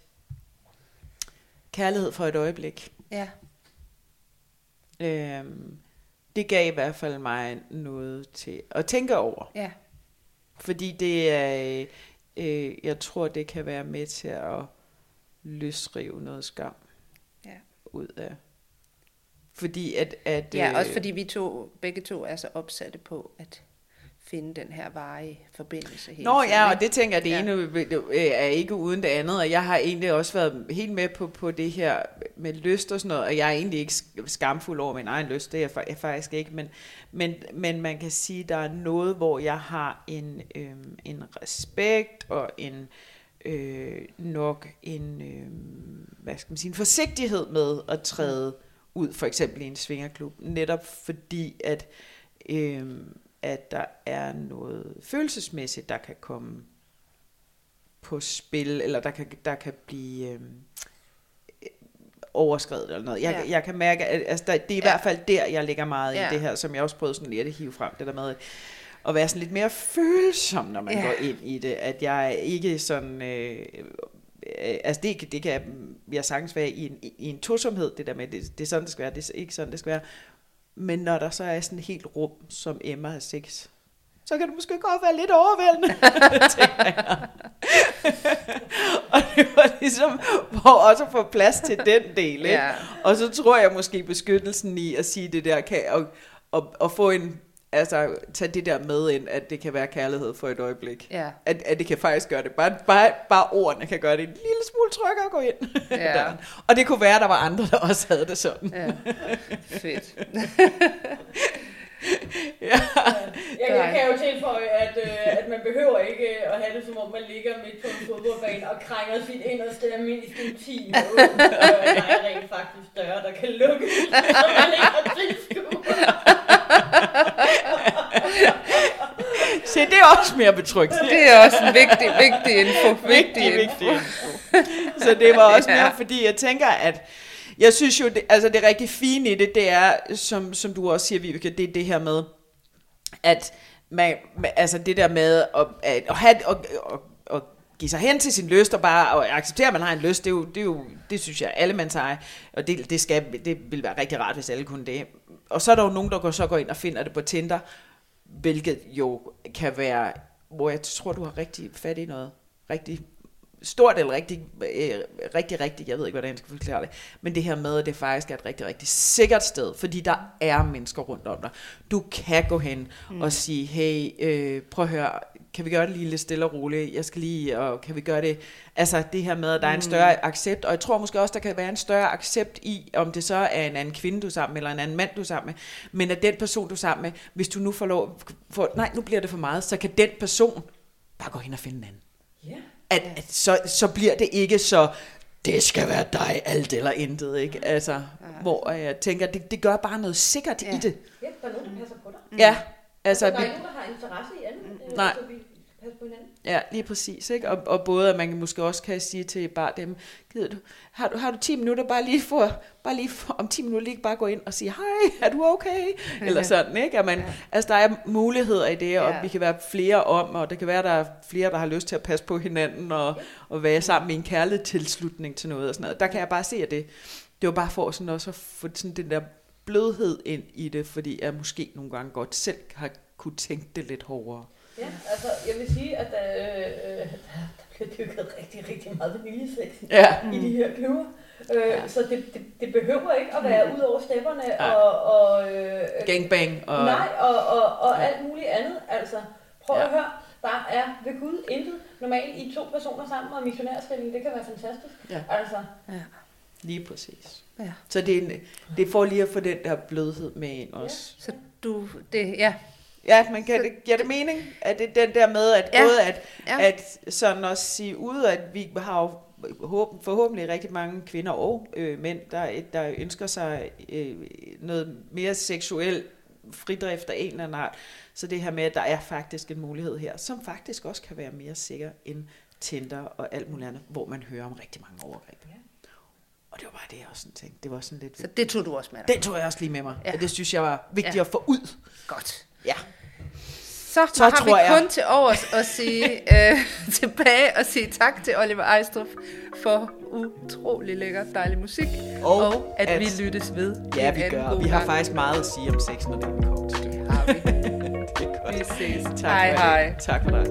Speaker 2: kærlighed for et øjeblik,
Speaker 4: Ja.
Speaker 2: øh, det gav i hvert fald mig noget til at tænke over.
Speaker 4: Ja.
Speaker 2: Fordi det er, øh, jeg tror, det kan være med til at løsrive noget skam
Speaker 4: Ja.
Speaker 2: ud af. Fordi at... at
Speaker 4: Ja,
Speaker 2: øh,
Speaker 4: også fordi vi to, begge to er så opsatte på at finde den her varige forbindelse hele
Speaker 2: Nå
Speaker 4: tiden,
Speaker 2: ja, og det tænker jeg, det
Speaker 4: Ja.
Speaker 2: ene øh, er ikke uden det andet, og jeg har egentlig også været helt med på, på det her med lyst og sådan noget, og jeg er egentlig ikke sk- skamfuld over min egen lyst, det er jeg fa- jeg faktisk ikke, men, men, men man kan sige, der er noget, hvor jeg har en, øh, en respekt og en øh, nok en, øh, hvad skal man sige, en forsigtighed med at træde ud, for eksempel i en svingerklub, netop fordi, at øh, at der er noget følelsesmæssigt, der kan komme på spil, eller der kan, der kan blive øh, overskrevet eller noget. Jeg,
Speaker 4: Ja.
Speaker 2: jeg kan mærke, at altså, der, det er i
Speaker 4: Ja.
Speaker 2: hvert fald der, jeg lægger meget
Speaker 4: Ja.
Speaker 2: i det her, som jeg også prøvede sådan lidt at hive frem, det der med at være sådan lidt mere følsom, når man
Speaker 4: Ja.
Speaker 2: går ind i det. At jeg ikke sådan... Øh, altså det, det kan jeg sagtens være i en, i en tosomhed, det der med, det, det er sådan, det skal være, det er ikke sådan, det skal være. Men når der så er sådan et helt rum, som Emma har sex, så kan det måske godt være lidt overvældende, [LAUGHS] og det var ligesom for også at få plads til den del. Ikke?
Speaker 4: Ja.
Speaker 2: Og så tror jeg måske beskyttelsen i at sige det der, kan, og, og, og få en, altså, tage det der med ind, at det kan være kærlighed for et øjeblik.
Speaker 4: Ja.
Speaker 2: At, at det kan faktisk gøre det. Bare, bare, bare ordene kan gøre det en lille smule tryggere at gå ind.
Speaker 4: Ja. [LAUGHS]
Speaker 2: døren. Og det kunne være, at der var andre, der også havde det sådan.
Speaker 4: Ja. Fedt. [LAUGHS]
Speaker 2: Ja.
Speaker 1: Jeg, jeg kan jo tilføje, at, øh, at man behøver ikke øh, at have det, som om man ligger midt på en fodboldbane og krænger sit inderste almindelige intim. Og der er rent faktisk døre, der kan lukke, [LAUGHS] så man ikke har
Speaker 2: Se, det er også mere betryggende.
Speaker 4: Det er også en vigtig, vigtig info. Vigtig,
Speaker 2: vigtig,
Speaker 4: info.
Speaker 2: vigtig info. Så det var også mere,
Speaker 4: Ja.
Speaker 2: fordi jeg tænker, at jeg synes jo, det, altså det rigtig fine i det, det er, som, som du også siger, Vibeke, det er det her med, at man, altså det der med at, at, at, have, at, at, at give sig hen til sin lyst og bare og acceptere, at man har en lyst, det, er jo, det, er jo, det synes jeg, alle man sig, og det, det, skal, det vil være rigtig rart, hvis alle kunne det. Og så er der jo nogen, der går, så går ind og finder det på Tinder, hvilket jo kan være, hvor jeg tror, du har rigtig fat i noget rigtig stort eller rigtig, øh, rigtig, rigtig, jeg ved ikke, hvordan jeg skal forklare det, men det her med, at det faktisk er et rigtig, rigtig sikkert sted, fordi der er mennesker rundt om dig. Du kan gå hen mm. og sige, hey, øh, prøv at høre, kan vi gøre det lige lidt stille og roligt? Jeg skal lige, og kan vi gøre det? Altså det her med, at der er en større accept, og jeg tror måske også, der kan være en større accept i, om det så er en anden kvinde, du er sammen med, eller en anden mand, du er sammen med, men at den person, du er sammen med, hvis du nu får lov, for, nej, nu bliver det for meget, så kan den person bare gå hen og finde en anden
Speaker 1: Ja.
Speaker 2: at, at så, så bliver det ikke så, det skal være dig, alt eller intet, ikke? Altså, ja. hvor jeg tænker, det, det gør bare noget sikkert ja. i det.
Speaker 1: Ja, der er nogen, der passer på dig.
Speaker 2: Ja, altså,
Speaker 1: der er ikke nogen, der har interesse i andet. øh,
Speaker 2: Nej.
Speaker 1: Så vi passer på hinanden.
Speaker 2: ja, lige præcis, ikke? Og, og både, at man måske også kan sige til bare dem, gider du, har du, har du 10 minutter, bare lige for, bare lige for, om 10 minutter lige bare gå ind og sige, hej, er du okay? Eller sådan, ikke? At man, altså, der er muligheder i det, og
Speaker 4: Ja.
Speaker 2: vi kan være flere om, og det kan være, at der er flere, der har lyst til at passe på hinanden, og, og være sammen i en kærlig tilslutning til noget og sådan noget. Der kan jeg bare se, at det, det var bare for sådan også at få sådan den der blødhed ind i det, fordi jeg måske nogle gange godt selv har kunne tænke det lidt hårdere.
Speaker 1: Ja, altså jeg vil sige, at øh, øh, der, der bliver dykket rigtig, rigtig meget vaniljesex
Speaker 2: Ja.
Speaker 1: i de her klubber. Øh,
Speaker 2: Ja.
Speaker 1: Så det, det, det behøver ikke at være ud over stepperne
Speaker 2: Nej.
Speaker 1: og, og, øh,
Speaker 2: Gangbang og...
Speaker 1: nej, og, og, og
Speaker 2: Ja.
Speaker 1: alt muligt andet. Altså, prøv
Speaker 2: Ja.
Speaker 1: at høre, der er ved Gud intet normalt i to personer sammen og missionærstilling. Det kan være fantastisk.
Speaker 2: Ja.
Speaker 1: Altså,
Speaker 2: Lige præcis.
Speaker 4: Ja.
Speaker 2: Så det er, en, det er for lige at få den der blødhed med ind også.
Speaker 4: Så du, det, ja.
Speaker 2: Ja, man kan det, giver det mening? At det den der med, at
Speaker 4: Ja.
Speaker 2: både at,
Speaker 4: Ja.
Speaker 2: at sådan også sige ud, at vi har jo håb- forhåbentlig rigtig mange kvinder og øh, mænd, der, der ønsker sig øh, noget mere seksuel fridrift af en eller anden art. Så det her med, at der er faktisk en mulighed her, som faktisk også kan være mere sikker end Tinder og alt muligt andet, hvor man hører om rigtig mange overgreb.
Speaker 1: Ja.
Speaker 2: Og det var bare det, jeg også sådan tænkte. Det var sådan lidt...
Speaker 4: Så det tog du også med dig.
Speaker 2: Den tog jeg også lige med mig. Ja. Og det synes jeg var vigtigt
Speaker 4: Ja.
Speaker 2: at få ud.
Speaker 4: Godt.
Speaker 2: Ja.
Speaker 4: Så,
Speaker 2: Så
Speaker 4: har vi
Speaker 2: jeg-
Speaker 4: kun til overs at sige [LAUGHS] øh, tilbage og sige tak til Oliver Ejstrup for utrolig lækker dejlig musik.
Speaker 2: Og
Speaker 4: Og, at,
Speaker 2: at-
Speaker 4: vi lyttes ved.
Speaker 2: Ja, vi gør. Vi har
Speaker 4: gang.
Speaker 2: faktisk meget at sige om sex, når det er til
Speaker 4: det. Har vi. [LAUGHS]
Speaker 2: Det er godt.
Speaker 4: Vi ses.
Speaker 2: Tak
Speaker 4: Hej,
Speaker 2: for det.
Speaker 4: hej.
Speaker 2: Tak for dig.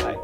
Speaker 2: Hej.